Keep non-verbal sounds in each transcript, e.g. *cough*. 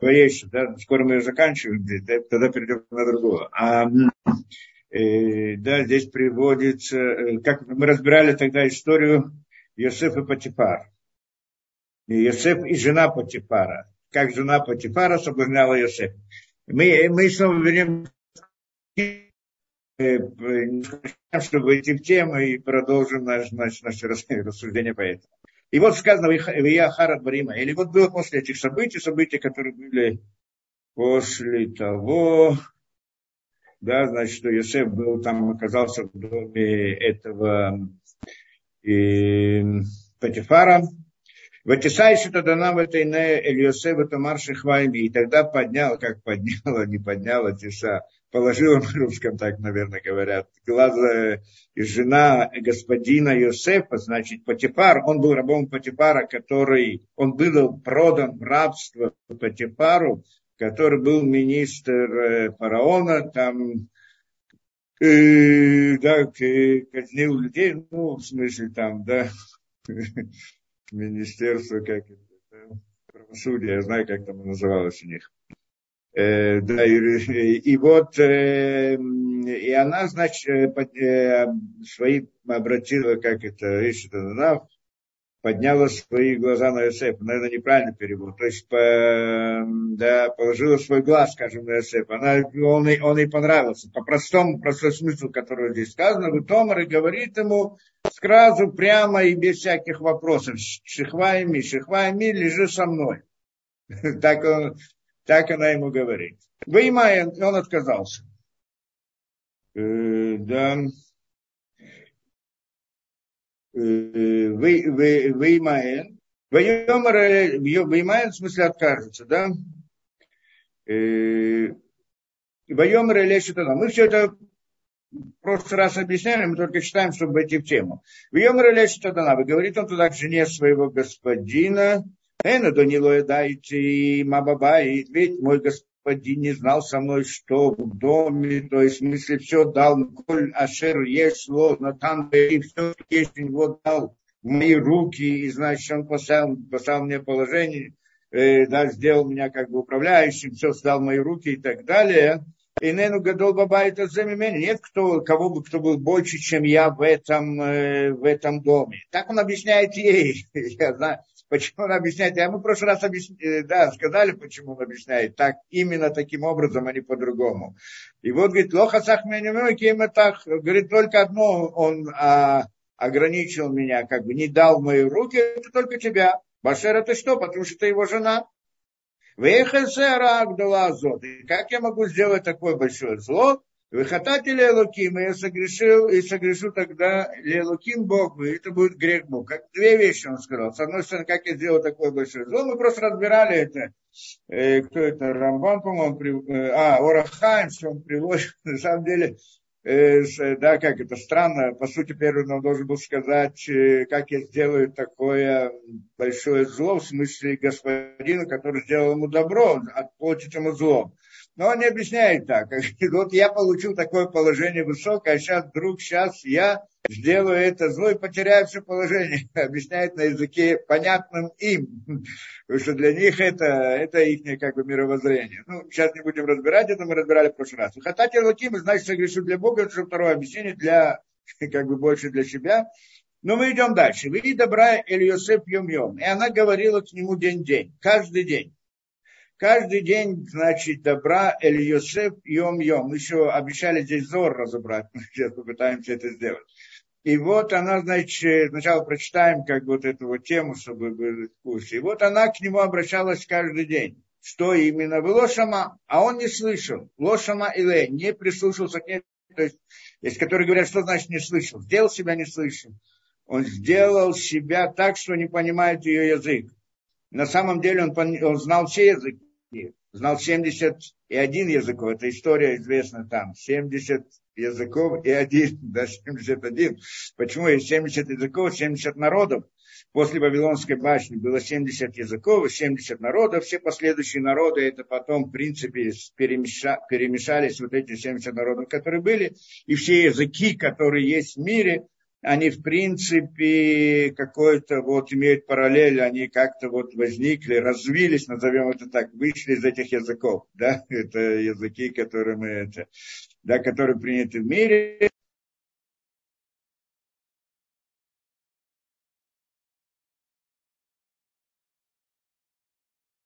вещь, да, скоро мы ее заканчиваем, тогда перейдем на другого. А, э, да, здесь приводится, э, как мы разбирали тогда историю Йосефа Патипар. Йосеф и жена Патипара. Как жена Патипара соблазняла Йосеф. Мы, мы снова вернем чтобы идти в тему и продолжим наше, наше *laughs* рассуждение по этому. И вот сказано Вия Хара Барима. Или вот было после этих событий, события, которые были после того, да, значит, что Йосеф был там, оказался в доме этого и, Патифара. Ватисайши тогда нам это ине Эльосеф это марши хвайми. И тогда поднял, как подняла, не подняла Тиса, положила на русском, так, наверное, говорят, глаза и жена господина Йосефа, значит, Патипар, он был рабом Патипара, который, он был продан в рабство Патипару, который был министр э, фараона, там, э, да, казнил людей, ну, в смысле, там, да, *laughs* министерство, как это, да, правосудия, я знаю, как там называлось у них. Э, да, и, и вот, э, и она, значит, э, свои обратила, как это, ищет она, подняла свои глаза на Йосефа. Наверное, неправильный перевод. То есть, по, да, положила свой глаз, скажем, на Йосефа. Она, он, он ей понравился. По простому, простой смыслу, который здесь сказано, в Томар и говорит ему сразу, прямо и без всяких вопросов. Шихвайми, шихвайми, лежи со мной. *laughs* Так он, так она ему говорит. Выймая, он отказался. Э, да. Э, Выймаен. Выймаен в смысле откажется, да? Э, Вайомер лечит Мы все это прошлый раз объясняли, мы только читаем, чтобы войти в тему. Вайомер лечит Вы говорит он туда к жене своего господина, Эна Данило дайте Мабабай, ведь мой господин не знал со мной, что в доме, то есть в смысле все дал, коль ашер есть натан и все, что есть у него дал мои руки, и значит он поставил, поставил мне положение, э, да, сделал меня как бы управляющим, все сдал мои руки и так далее. И Нену Гадол Баба это заменение. Нет кто, кого бы кто был больше, чем я в этом, э, в этом доме. Так он объясняет ей. *laughs* Я знаю, Почему он объясняет? Я мы в прошлый раз объясня... Э, да, сказали, почему он объясняет. Так, именно таким образом, а не по-другому. И вот, говорит, лоха сахменю так. Говорит, только одно он а, ограничил меня, как бы не дал мои руки, это только тебя. Башер это что? Потому что ты его жена. Вехесера Агдалазот. И как я могу сделать такое большое зло? Выхотати Лелуким, и я согрешил, и согрешу тогда Лелуким Бог, и это будет грех Бог. Как две вещи он сказал. С одной стороны, как я сделал такое большое зло, мы просто разбирали это. Э, кто это? Рамбан, по-моему, при, э, а, Орахайм, что он приводит. *laughs* На самом деле, э, да, как это странно. По сути, первый он должен был сказать, э, как я сделаю такое большое зло, в смысле господина, который сделал ему добро, отплатить ему зло. Но он не объясняет так. *laughs* Вот я получил такое положение высокое, а сейчас вдруг, сейчас я сделаю это зло и потеряю все положение. *laughs* Объясняет на языке понятным им. *laughs* Потому что для них это, это их как бы мировоззрение. Ну, сейчас не будем разбирать это, мы разбирали в прошлый раз. Хатати Лаким, значит, согрешу для Бога, это второе объяснение для, как бы больше для себя. Но мы идем дальше. Вы добра Ильосеф Йом-Йом. И она говорила к нему день-день, каждый день. Каждый день, значит, добра Эль Йосеф Йом-Йом. Мы еще обещали здесь Зор разобрать, *laughs* мы сейчас попытаемся это сделать. И вот она, значит, сначала прочитаем как вот эту вот тему, чтобы были в курсе. И вот она к нему обращалась каждый день. Что именно? Вы лошама, а он не слышал. Лошама или не прислушался к ней. То есть, есть которые говорят, что значит не слышал. Сделал себя не слышал. Он сделал себя так, что не понимает ее язык. На самом деле он, он знал все языки знал 71 языков. Это история известна там. 70 языков и один, *laughs* да, 71. Почему есть 70 языков, 70 народов? После Вавилонской башни было 70 языков, 70 народов. Все последующие народы, это потом, в принципе, перемеша, перемешались вот эти 70 народов, которые были. И все языки, которые есть в мире, они в принципе какой-то вот имеют параллель, они как-то вот возникли, развились, назовем это так, вышли из этих языков, *laughs* да, это языки, которые мы это, да, которые приняты в мире,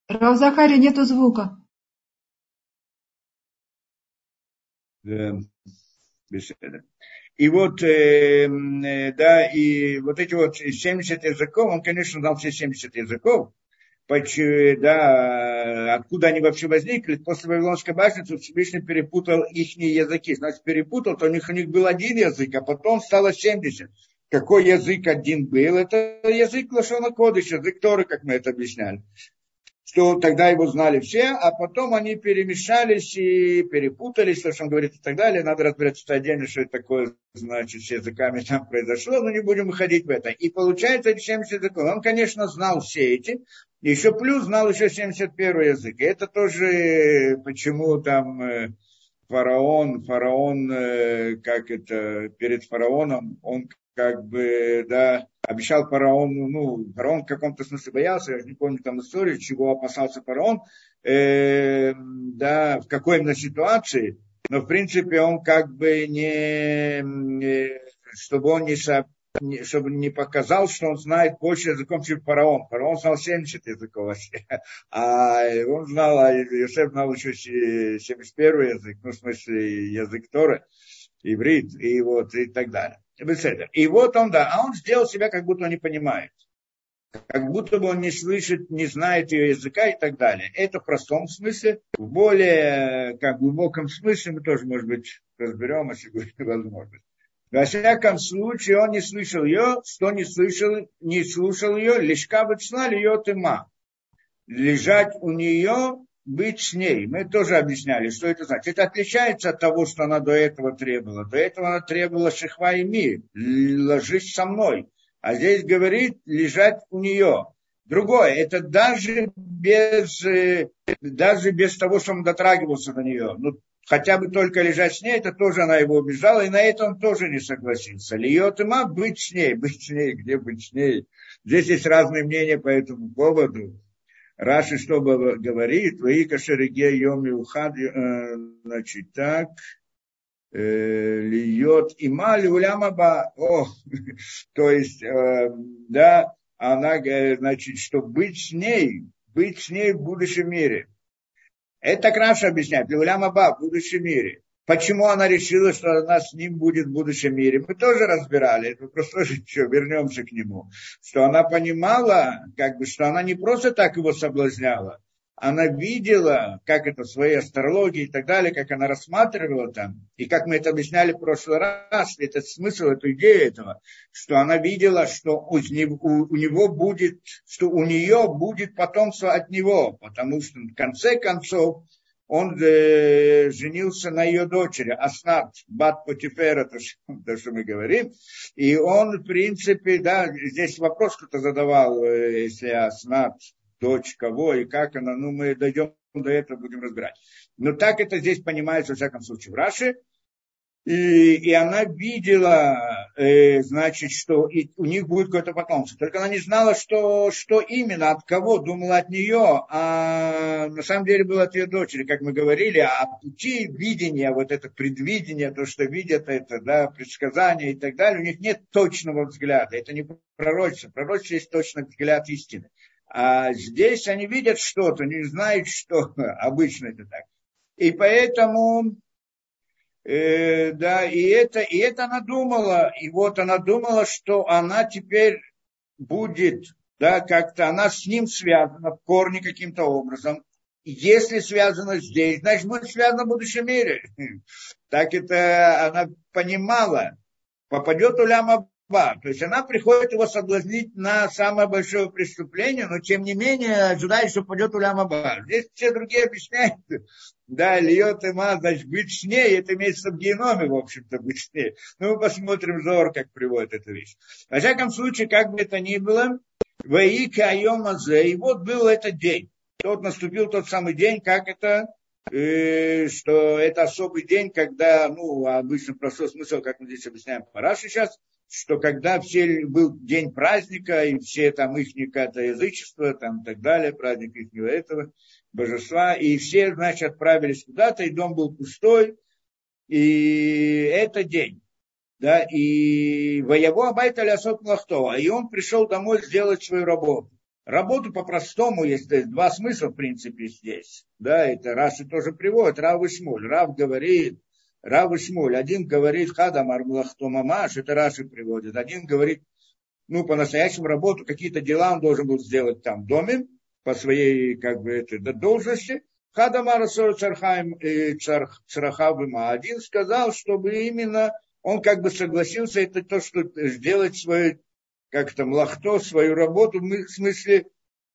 Рав Захари, нету звука. Да, беседа. И вот, э, э, да, и вот эти вот 70 языков, он, конечно, знал все 70 языков, да, откуда они вообще возникли. После Вавилонской башни Всевышний перепутал их языки. Значит, перепутал, то у них, у них был один язык, а потом стало 70. Какой язык один был? Это язык Лашона Кодыш, язык Торы, как мы это объясняли что тогда его знали все, а потом они перемешались и перепутались, то, что он говорит и так далее. Надо разбираться отдельно, что это такое, значит, с языками *laughs* там произошло, но не будем выходить в это. И получается эти 70 языков. Он, конечно, знал все эти, еще плюс знал еще 71 язык. И это тоже, почему там э, фараон, фараон, э, как это, перед фараоном, он как бы, да, обещал фараону, ну, фараон в каком-то смысле боялся, я не помню там историю, чего опасался фараон, э, да, в какой именно ситуации, но в принципе он как бы не, не чтобы он не, со, не, чтобы не показал, что он знает больше языком, чем фараон. Фараон знал 70 языков вообще, *laughs* а он знал, а Йосеф знал еще 71 язык, ну, в смысле, язык Торы, иврит, и вот, и так далее. И вот он, да, а он сделал себя, как будто он не понимает. Как будто бы он не слышит, не знает ее языка и так далее. Это в простом смысле. В более как, глубоком смысле мы тоже, может быть, разберем, если будет возможность. Во всяком случае, он не слышал ее, что не слышал, не слушал ее, лишь как бы ее тыма. Лежать у нее быть с ней. Мы тоже объясняли, что это значит. Это отличается от того, что она до этого требовала. До этого она требовала шихва и ми, ложись со мной. А здесь говорит лежать у нее. Другое, это даже без, э, даже без того, что он дотрагивался до нее. Ну, хотя бы только лежать с ней, это тоже она его убежала, и на это он тоже не согласился. Льет има быть с ней, быть с ней, где быть с ней. Здесь есть разные мнения по этому поводу. Раши что говорит, Ваика Шереге Йом Ухад, э, значит, так, э, льет има уляма О, *laughs* то есть, э, да, она, значит, что быть с ней, быть с ней в будущем мире. Это так Раша объясняет, Леуляма Ба в будущем мире. Почему она решила, что она с ним будет в будущем мире? Мы тоже разбирали, это просто еще *laughs* вернемся к нему. Что она понимала, как бы, что она не просто так его соблазняла, она видела, как это в своей астрологии и так далее, как она рассматривала там, и как мы это объясняли в прошлый раз, этот смысл, эту идею этого, что она видела, что у у него будет, что у нее будет потомство от него, потому что в конце концов он э, женился на ее дочери, Аснат, Бат Потифера, то, *laughs* то, что мы говорим. И он, в принципе, да, здесь вопрос кто-то задавал, э, если Аснат, дочь кого и как она, ну, мы дойдем до этого, будем разбирать. Но так это здесь понимается, во всяком случае, в Раше. И, и она видела, э, значит, что и у них будет какое-то потомство. Только она не знала, что, что именно, от кого, думала от нее, а на самом деле было от ее дочери, как мы говорили, а пути видения, вот это предвидение, то, что видят это, да, предсказания и так далее, у них нет точного взгляда. Это не пророчество. Пророчество есть точный взгляд истины. А здесь они видят что-то, не знают, что *laughs* обычно это так. И поэтому Э, да, и это, и это она думала, и вот она думала, что она теперь будет, да, как-то она с ним связана в корне каким-то образом. Если связана здесь, значит, будет связана в будущем мире. *laughs* Так это она понимала. Попадет у ляма то есть она приходит его соблазнить на самое большое преступление, но тем не менее ожидает, что пойдет улям Аба. Здесь все другие объясняют, да, льет има, значит, быть с ней, это имеется в геноме, в общем-то, быть с ней. Ну, мы посмотрим Зор, как приводит эту вещь. Во всяком случае, как бы это ни было, Ваика Айомазе, и вот был этот день. Вот наступил тот самый день, как это и что это особый день, когда, ну, обычно простой смысл, как мы здесь объясняем Параши сейчас, что когда все был день праздника, и все там их это язычество, там и так далее, праздник их этого божества, и все, значит, отправились куда-то, и дом был пустой, и это день. Да, и воево Абайта Лясот Млахтова, и он пришел домой сделать свою работу. Работу по-простому, есть два смысла, в принципе, здесь. Да, это Раши тоже приводит, Рав и Шмуль. Рав говорит, Рав и Шмуль, один говорит Хадам Армлахто Мамаш, это Раши приводит. Один говорит, ну, по-настоящему работу, какие-то дела он должен был сделать там в доме, по своей, как бы, этой должности. Хадамара Цархаем Царахавима один сказал, чтобы именно он как бы согласился, это то, что сделать свою как-то млахто, свою работу, в смысле,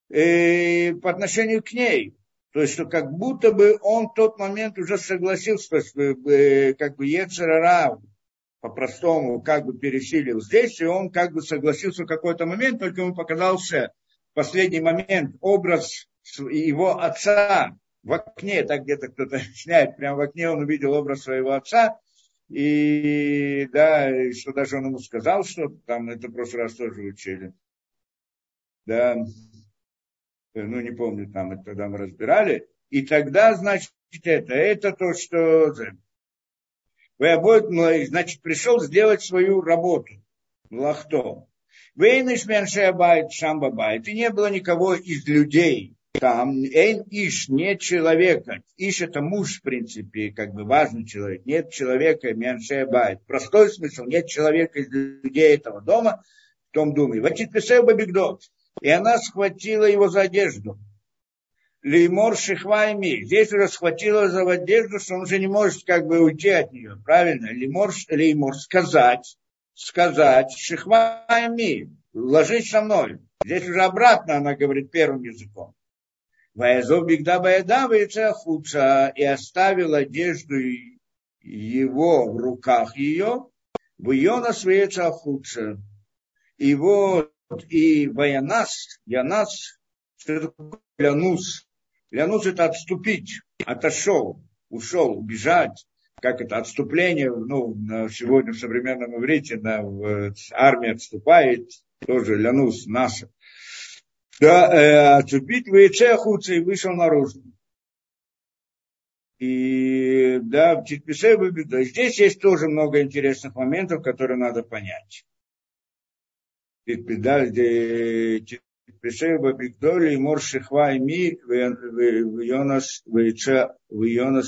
э, по отношению к ней. То есть, что как будто бы он в тот момент уже согласился, что э, как бы Ецерара по-простому как бы пересилил здесь, и он как бы согласился в какой-то момент, только ему показался в последний момент образ его отца в окне, так где-то кто-то *laughs* сняет, прямо в окне он увидел образ своего отца, и да, и что даже он ему сказал, что там это в прошлый раз тоже учили. Да, ну не помню, там это тогда мы разбирали. И тогда, значит, это, это то, что вы обои, значит, пришел сделать свою работу. Лахто. Вейныш Меншеабайт Шамбабайт. И не было никого из людей, там Эйн Иш, нет человека. Иш это муж, в принципе, как бы важный человек. Нет человека, Менше Байт. Простой смысл, нет человека из людей этого дома, в том доме. ותתפשהו בבגדו. И она схватила его за одежду. לאמר שכבה עמי. Здесь уже схватила за одежду, что он уже не может как бы уйти от нее. Правильно? לאמר, לאמר сказать, сказать, שכבה עמי, ложись со мной. Здесь уже обратно она говорит первым языком. ויעזב בגדו בידה החוצה и оставил одежду его в руках ее, в ее на свеца худша. И Ваянас, Янас, что такое Лянус? Лянус это отступить, отошел, ушел, убежать, как это отступление, ну, сегодня в современном иврите, на, в, армия отступает, тоже Лянус, наша да, э, отступить, выйти охуться и вышел наружу. И да, в Читпише да, здесь есть тоже много интересных моментов, которые надо понять. Читпише Бабигдоли Мор Шихва и Ми в Йонас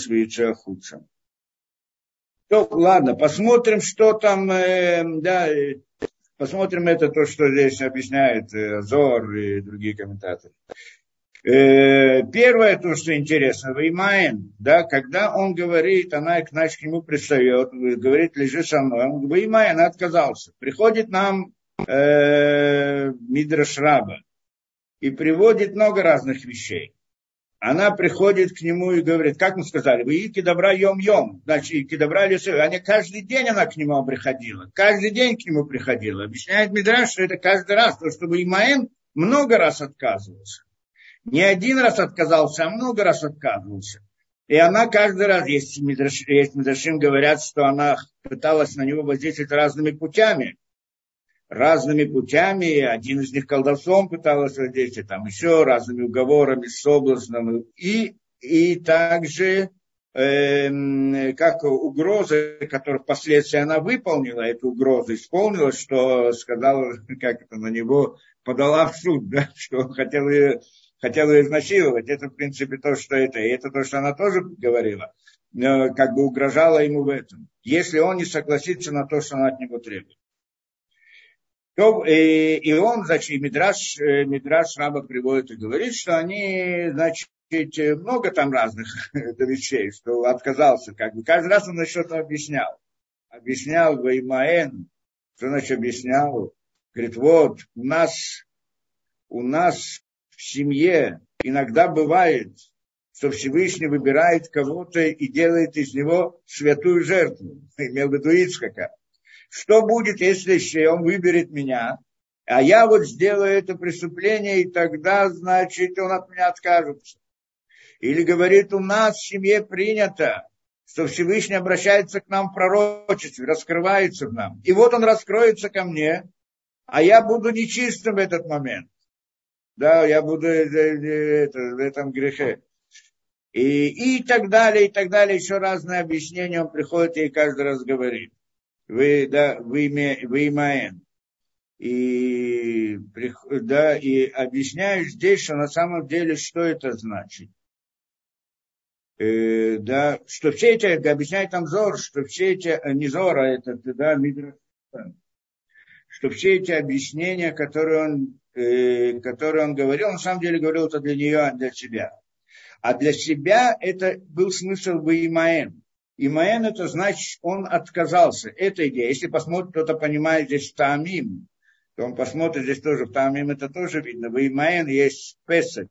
Вейча Худса. То, ладно, посмотрим, что там, э, да, Посмотрим это то, что здесь объясняет э, Зор и другие комментаторы. Э, первое, то, что интересно, Веймаен, да, когда он говорит, она к к нему пристает, говорит, лежи со мной, Веймаен отказался. Приходит нам э, Мидраш Раба и приводит много разных вещей она приходит к нему и говорит, как мы сказали, вы ики добра йом-йом, значит, ики добра лесой. Они каждый день она к нему приходила, каждый день к нему приходила. Объясняет Мидраш, что это каждый раз, то, чтобы Имаэн много раз отказывался. Не один раз отказался, а много раз отказывался. И она каждый раз, есть Мидрашим говорят, что она пыталась на него воздействовать разными путями разными путями, один из них колдовством пытался воздействовать, там еще разными уговорами, соблазном, и, и также э, как угрозы, которые впоследствии она выполнила, эту угрозу исполнила, что сказала, *laughs* как это на него подала в суд, да, *laughs* что он хотел ее, хотел ее изнасиловать. Это, в принципе, то, что это. И это то, что она тоже говорила, э, как бы угрожала ему в этом. Если он не согласится на то, что она от него требует. Э, и он, значит, Мидраш, э, Мидраш Раба приводит и говорит, что они, значит, много там разных *laughs* вещей, что отказался, как бы. Каждый раз он что-то объяснял. Объяснял Ваймаэн, что значит объяснял. Говорит, вот, у нас, у нас в семье иногда бывает, что Всевышний выбирает кого-то и делает из него святую жертву. *laughs* Имел в виду Ицхака. Что будет, если он выберет меня, а я вот сделаю это преступление, и тогда, значит, он от меня откажется. Или говорит, у нас в семье принято, что Всевышний обращается к нам в пророчестве, раскрывается к нам. И вот он раскроется ко мне, а я буду нечистым в этот момент. Да, я буду э, э, это, в этом грехе. И, и так далее, и так далее, еще разные объяснения он приходит и каждый раз говорит. Вы, да, вы, вы имаен. И, да, и объясняю здесь, что на самом деле, что это значит э, да, что все эти, объясняет там Зор, что все эти, э, не Зора, это, да, что все эти объяснения, которые он, э, которые он говорил, на самом деле говорил это для нее, а для себя. А для себя это был смысл бы Имаэн. Имаэн это значит, он отказался. Это идея. Если посмотрит, кто-то понимает здесь Таамим, то он посмотрит здесь тоже, в Таамим это тоже видно. В Имаэн есть Песах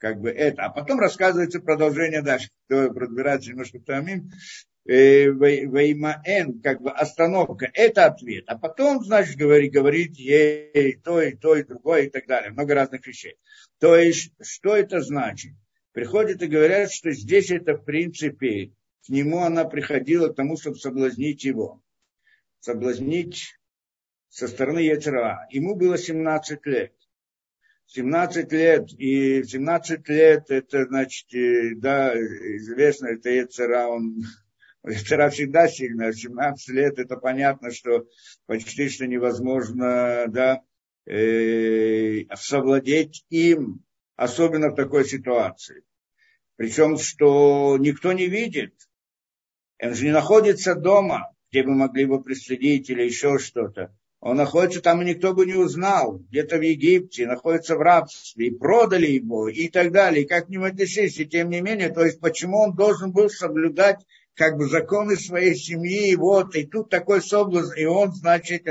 как бы это. А потом рассказывается продолжение дальше, кто разбирается немножко в Тамим, э, Веймаэн, как бы остановка, это ответ. А потом, значит, говорит, говорит ей то, и то, и другое, и так далее. Много разных вещей. То есть, что это значит? Приходят и говорят, что здесь это, в принципе, к нему она приходила к тому, чтобы соблазнить его. Соблазнить со стороны Яцера. Ему было 17 лет. 17 лет, и 17 лет, это, значит, да, известно, это Ецера, он, *laughs* Ецера всегда сильно, 17 лет, это понятно, что почти что невозможно, да, э, совладеть им, особенно в такой ситуации. Причем, что никто не видит, он же не находится дома, где бы могли бы преследить или еще что-то. Он находится там, и никто бы не узнал, где-то в Египте, находится в рабстве, и продали его, и так далее, и как нему отнеслись, и тем не менее, то есть почему он должен был соблюдать как бы законы своей семьи, и вот, и тут такой соблазн, и он, значит,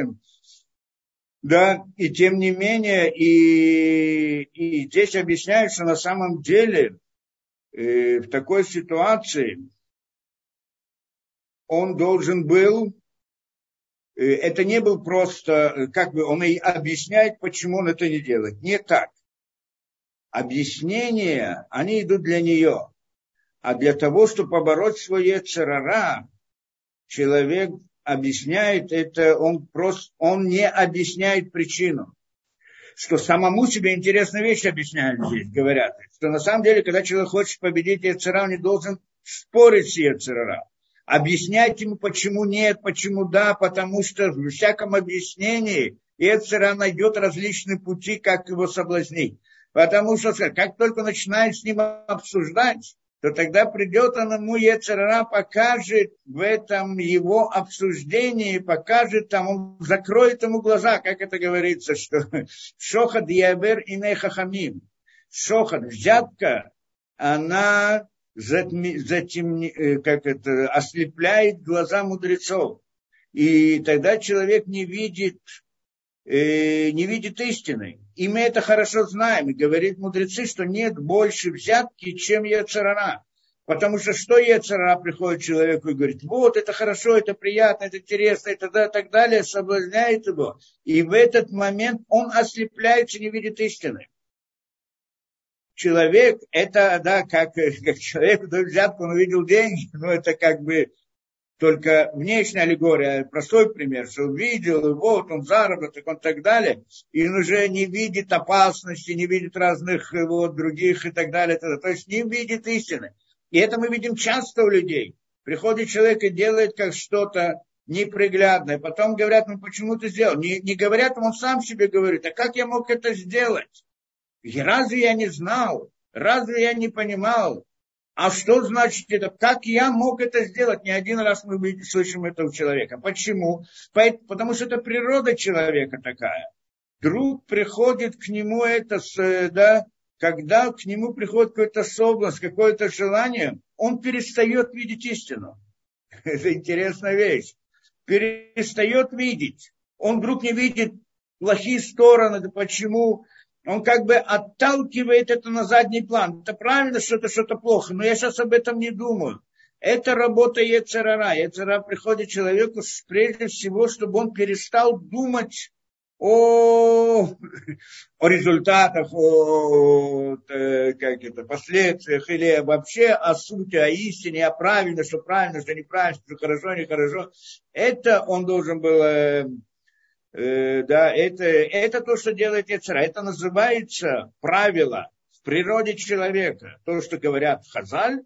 да, и тем не менее, и, и здесь объясняется, на самом деле э, в такой ситуации он должен был Э, это не был просто, э, как бы он и объясняет, почему он это не делает. Не так. Объяснения, они идут для нее. А для того, чтобы побороть свое церара, человек объясняет это, он просто, он не объясняет причину. Что самому себе интересные вещи объясняют здесь, говорят. Что на самом деле, когда человек хочет победить Ецера, он не должен спорить с Ецера объяснять ему, почему нет, почему да, потому что в всяком объяснении Эцера найдет различные пути, как его соблазнить. Потому что как только начинает с ним обсуждать, то тогда придет он ему, Ецерара покажет в этом его обсуждении, покажет он закроет ему глаза, как это говорится, что *laughs* шохад ябер и нехахамим. Шохад, взятка, она затем, э, как это, ослепляет глаза мудрецов. И тогда человек не видит, э, не видит истины. И мы это хорошо знаем. И говорит мудрецы, что нет больше взятки, чем Ецарара. Потому что что Ецарара приходит человеку и говорит, вот, это хорошо, это приятно, это интересно, это да, так далее, соблазняет его. И в этот момент он ослепляется, не видит истины человек, это, да, как, *laughs* как человек дает взятку, он увидел деньги, но это как бы только внешняя аллегория, простой пример, что увидел, и вот он заработок, он так далее, и он уже не видит опасности, не видит разных вот, других и так далее, то есть не видит истины. И это мы видим часто у людей. Приходит человек и делает как что-то неприглядное, потом говорят, ну почему ты сделал? Не, не говорят, он сам себе говорит, а как я мог это сделать? Разве я не знал? Разве я не понимал? А что значит это? Как я мог это сделать? Не один раз мы слышим это у человека. Почему? Потому что это природа человека такая. Друг приходит к нему это, да, когда к нему приходит какой-то соблазн, какое-то желание, он перестает видеть истину. *laughs* Это интересная вещь. Перестает видеть. Он вдруг не видит плохие стороны. Почему? Он как бы отталкивает это на задний план. Это правильно, что это что-то плохо, но я сейчас об этом не думаю. Это работа Ецерара. Ецерара приходит человеку прежде всего, чтобы он перестал думать о, о результатах, о э, как это, последствиях или вообще о сути, о истине, о правильно, что правильно, что неправильно, что хорошо, нехорошо. Это он должен был, э, да, это, это то, что делает Яцера. Это называется правило в природе человека. То, что говорят Хазаль,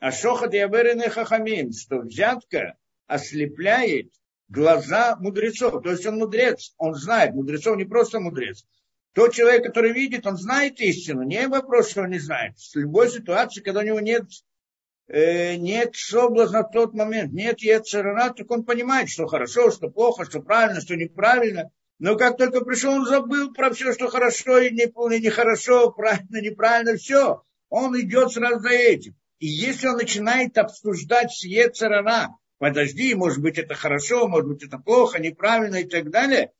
а шохат яверены хахамим, что взятка ослепляет глаза мудрецов. То есть он мудрец, он знает. Мудрецов не просто мудрец. Тот человек, который видит, он знает истину. Не вопрос, что он не знает. В любой ситуации, когда у него нет, э, нет соблазна в тот момент, нет яцерара, так он понимает, что хорошо, что плохо, что правильно, что неправильно. Но как только пришел, он забыл про все, что хорошо и нехорошо, не правильно, неправильно, все. Он идет сразу за этим. И если он начинает обсуждать с Ецерара, подожди, может быть, это хорошо, может быть, это плохо, неправильно и так далее.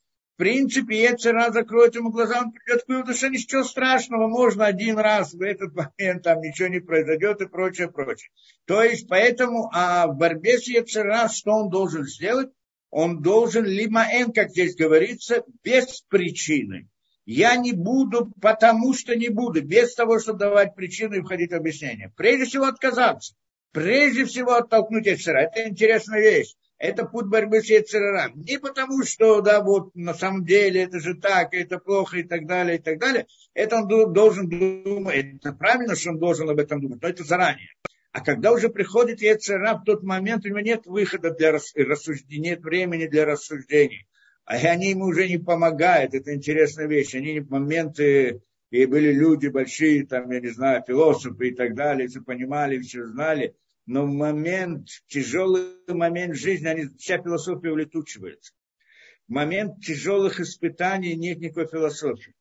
Принципе, Ецера закроет ему глаза, он придет к выводу, что ничего страшного, можно один раз в этот момент, там ничего не произойдет и прочее, прочее. То есть, поэтому а в борьбе с Ецера, что он должен сделать? Он должен лимаэн, как здесь говорится, без причины. Я не буду, потому что не буду, без того, чтобы давать причину и входить в объяснение. Прежде всего отказаться прежде всего оттолкнуть Ецера. Это интересная вещь. Это путь борьбы с Ецераром. Не потому, что, да, вот на самом деле это же так, это плохо и так далее, и так далее. Это он должен думать. Это правильно, что он должен об этом думать, но это заранее. А когда уже приходит Ецера, в тот момент у него нет выхода для рассуждений, нет времени для рассуждений. А они ему уже не помогают. Это интересная вещь. Они в моменты и были люди большие, там, я не знаю, философы и так далее, все понимали, все знали но в момент, тяжелый момент жизни, они, вся философия улетучивается. В момент тяжелых испытаний нет никакой философии.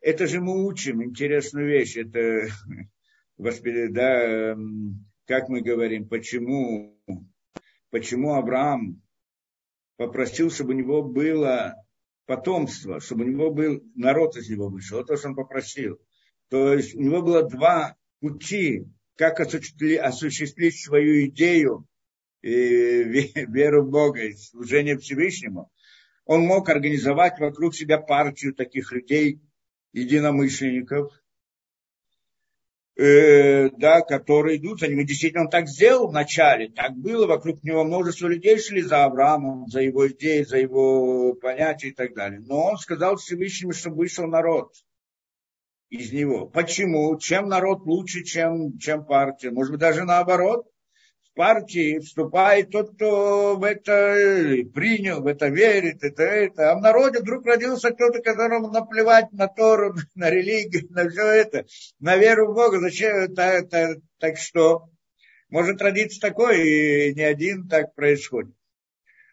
Это же мы учим интересную вещь. Это, *laughs* да, как мы говорим, почему, почему Авраам попросил, чтобы у него было потомство, чтобы у него был народ из него вышел. Вот то, что он попросил. То есть у него было два пути как осуществить свою идею веру в Бога и служение Всевышнему, он мог организовать вокруг себя партию таких людей, единомышленников, э, да, которые идут они Действительно, он так сделал вначале, так было, вокруг него множество людей шли за Авраамом, за его идеи, за его понятия и так далее. Но он сказал Всевышнему, чтобы вышел народ – из него. Почему? Чем народ лучше, чем, чем партия? Может быть, даже наоборот. В партии вступает тот, кто в это принял, в это верит, это, это. А в народе вдруг родился кто-то, которому наплевать на Тору, *laughs* на религию, на все это, на веру в Бога. Зачем это, это так что? Может родиться такое, и не один так происходит.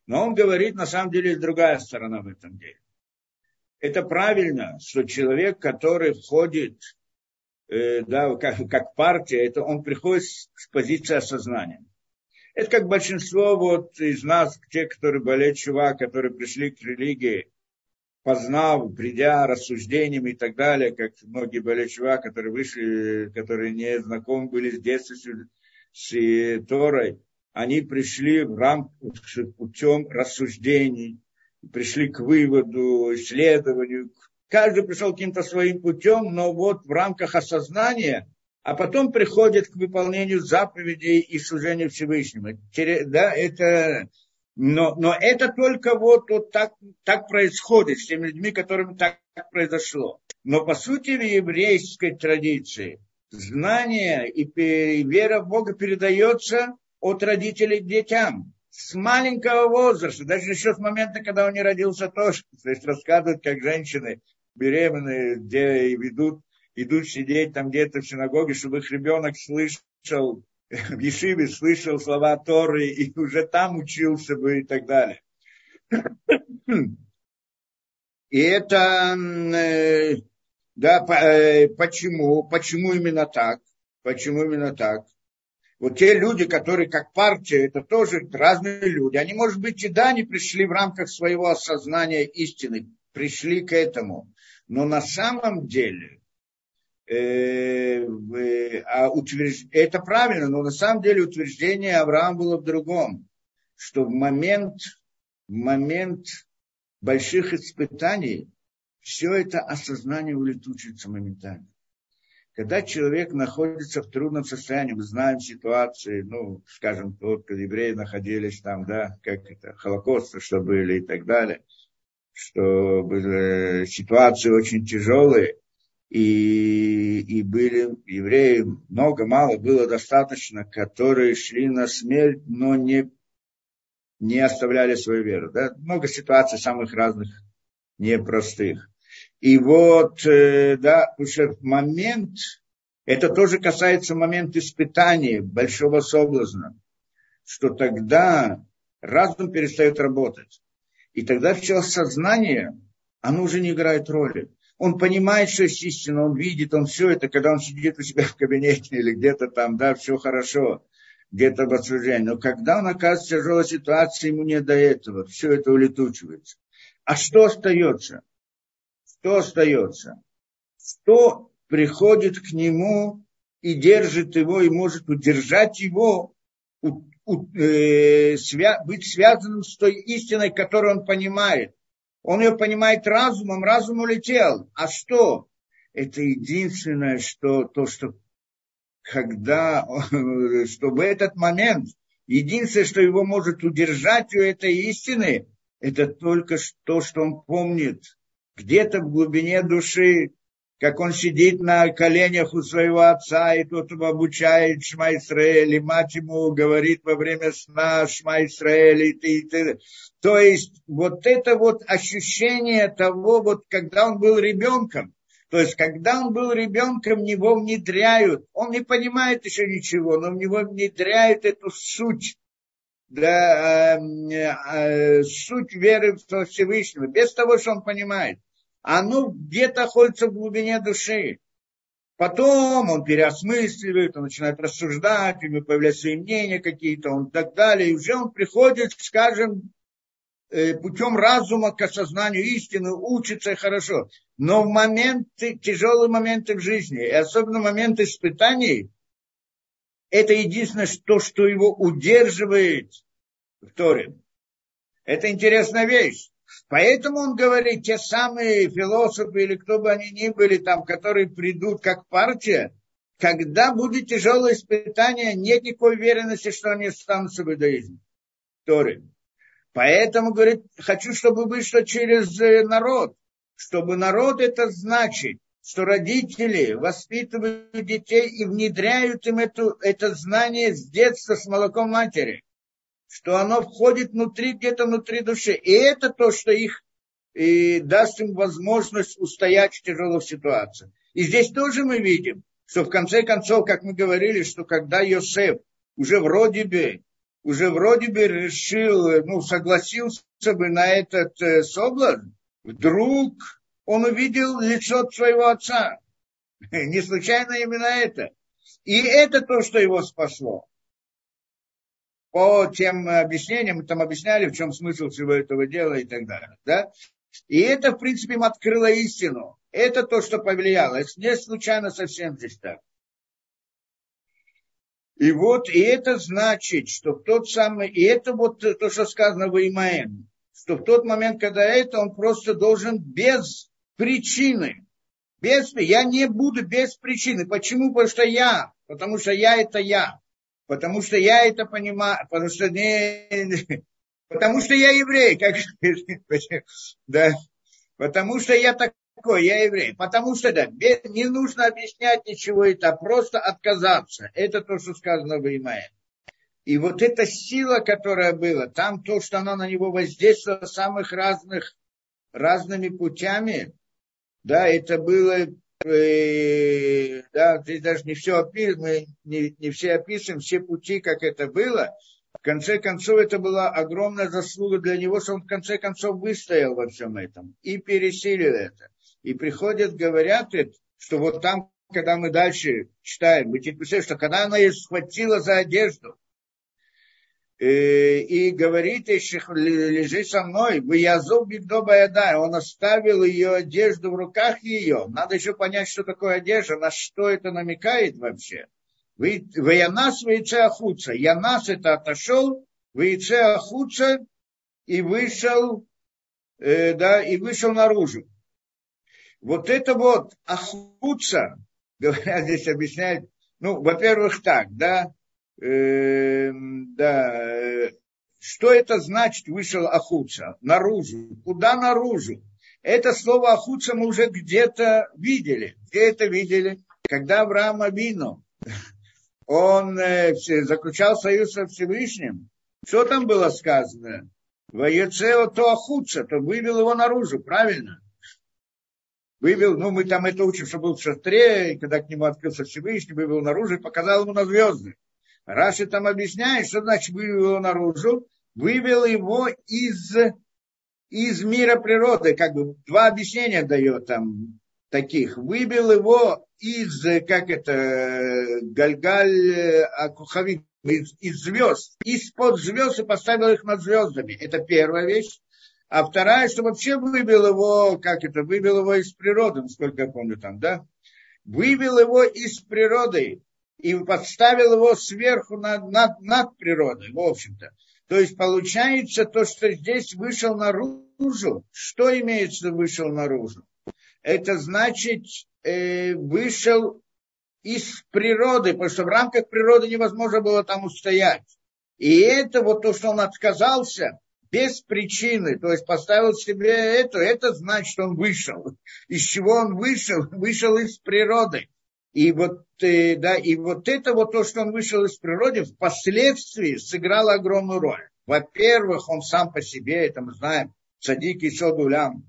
Но он говорит, на самом деле, другая сторона в этом деле это правильно, что человек, который входит э, да, как, как партия, это он приходит с, с позиции осознания. Это как большинство вот из нас, те, которые болеют чува, которые пришли к религии, познав, придя рассуждениями и так далее, как многие болеют чува, которые вышли, которые не знакомы были с детством, с Торой, они пришли в рамках путем рассуждений, пришли к выводу, исследованию. Каждый пришел каким-то своим путем, но вот в рамках осознания, а потом приходит к выполнению заповедей и служению Всевышнему. Да, это, но, но это только вот, вот так, так происходит с теми людьми, которым так произошло. Но по сути в еврейской традиции знание и вера в Бога передается от родителей к детям с маленького возраста, даже еще с момента, когда он не родился тоже. То есть рассказывают, как женщины беременные, где ведут, идут сидеть там где-то в синагоге, чтобы их ребенок слышал, *laughs* в Ешиве слышал слова Торы и уже там учился бы и так далее. *clears throat* И это, э, да, э, почему, почему именно так? Почему именно так? Вот те люди, которые как партия, это тоже разные люди. Они, может быть, и да, не пришли в рамках своего осознания истины, пришли к этому. Но на самом деле, э, а это правильно, но на самом деле утверждение Авраама было в другом, что в момент, в момент больших испытаний, все это осознание улетучится моментально. Когда человек находится в трудном состоянии, мы знаем ситуации, ну, скажем, вот, когда евреи находились там, да, как это, холокосты, что были и так далее, что были ситуации очень тяжелые, и, и были евреи, много, мало, было достаточно, которые шли на смерть, но не, не оставляли свою веру. Да? Много ситуаций самых разных, непростых. И вот, э, да, уже момент, это тоже касается момента испытания, большого соблазна, что тогда разум перестает работать. И тогда все сознание, оно уже не играет роли. Он понимает, что есть истина, он видит, он все это, когда он сидит у себя в кабинете или где-то там, да, все хорошо, где-то в отслужении. Но когда он оказывается в тяжелой ситуации, ему не до этого, все это улетучивается. А что остается? Что остается? Что приходит к нему и держит его, и может удержать его, у, у, э, свя, быть связанным с той истиной, которую он понимает. Он ее понимает разумом, разум улетел. А что? Это единственное, что то, что когда, *laughs* чтобы этот момент, единственное, что его может удержать у этой истины, это только то, что он помнит, где-то в глубине души, как он сидит на коленях у своего отца, и тот его обучает Шма Исраэль, и мать ему говорит во время сна Шма Исраэль, и ты, и ты. То есть вот это вот ощущение того, вот когда он был ребенком, то есть, когда он был ребенком, в него внедряют, он не понимает еще ничего, но в него внедряют эту суть, да, э, э, суть веры в Всевышнего, без того, что он понимает оно где-то находится в глубине души. Потом он переосмысливает, он начинает рассуждать, у него появляются свои мнения какие-то, он так далее. И уже он приходит, скажем, э, путем разума к осознанию истины, учится хорошо. Но в моменты, тяжелые моменты в жизни, и особенно моменты испытаний, это единственное, то, что его удерживает в Торе. Это интересная вещь. Поэтому он говорит, те самые философы или кто бы они ни были там, которые придут как партия, когда будет тяжелое испытание, нет никакой уверенности, что они останутся в иудаизме. Торы. Поэтому, говорит, хочу, чтобы вышло через э, народ. Чтобы народ это значит, что родители воспитывают детей и внедряют им эту, это знание с детства, с молоком матери что оно входит внутри, где-то внутри души. И это то, что их и даст им возможность устоять в тяжелых ситуациях. И здесь тоже мы видим, что в конце концов, как мы говорили, что когда Йосеф уже вроде бы, уже вроде бы решил, ну, согласился бы на этот э, соблазн, вдруг он увидел лицо своего отца. *laughs* Не случайно именно это. И это то, что его спасло по тем объяснениям, мы там объясняли, в чем смысл всего этого дела и так далее. Да? И это, в принципе, им открыло истину. Это то, что повлияло. Это не случайно совсем здесь так. И вот, и это значит, что в тот самый, и это вот то, что сказано в Имаэн, что в тот момент, когда это, он просто должен без причины, без, я не буду без причины. Почему? Потому что я, потому что я это я потому что я это понимаю, потому что не, *laughs* потому что я еврей, как *laughs* да, потому что я такой, я еврей, потому что да, не нужно объяснять ничего, это просто отказаться, это то, что сказано в Имае. И вот эта сила, которая была, там то, что она на него воздействовала самых разных, разными путями, да, это было э, да, здесь даже не все описываем, мы не, не все описываем, все пути, как это было. В конце концов, это была огромная заслуга для него, что он в конце концов выстоял во всем этом и пересилил это. И приходят, говорят, что вот там, когда мы дальше читаем, мы читаем, что когда она ее схватила за одежду, Э, и говорит, лежи со мной, вы язов бигдоба яда. Он оставил ее одежду в руках ее. Надо еще понять, что такое одежда, на что это намекает вообще. Вы янас вейце ахуца. Янас это отошел, вейце ахуца и вышел э, да, и вышел наружу. Вот это вот ахуца, *laughs* говорят, здесь объясняют, ну, во-первых, так, да, э, да, э, что это значит вышел ахуца? Наружу. Куда наружу? Это слово ахуца мы уже где-то видели. Где это видели? Когда Авраам Абину, он э, заключал союз со Всевышним, что там было сказано? Воецео то ахуца, то вывел его наружу, правильно? Вывел, ну мы там это учим, что был в шатре, и когда к нему открылся Всевышний, вывел наружу и показал ему на звезды. Раши там объясняет, что значит вывел его наружу, вывел его из, из мира природы, как бы два объяснения дает там таких. Вывел его из, как это, Гальгаль Акухави, из, из звезд, из-под звезд и поставил их над звездами. Это первая вещь. А вторая, что вообще вывел его, как это, вывел его из природы, насколько я помню там, да? Вывел его из природы и подставил его сверху над, над, над природой, в общем-то. То есть получается то, что здесь вышел наружу. Что имеется вышел наружу? Это значит, э, вышел из природы, потому что в рамках природы невозможно было там устоять. И это вот то, что он отказался без причины, то есть поставил себе это, это значит, он вышел. Из чего он вышел? *laughs* Вышел из природы. И вот, э, да, и вот это вот то, что он вышел из природы, впоследствии сыграло огромную роль. Во-первых, он сам по себе, это мы знаем, садик и содулям,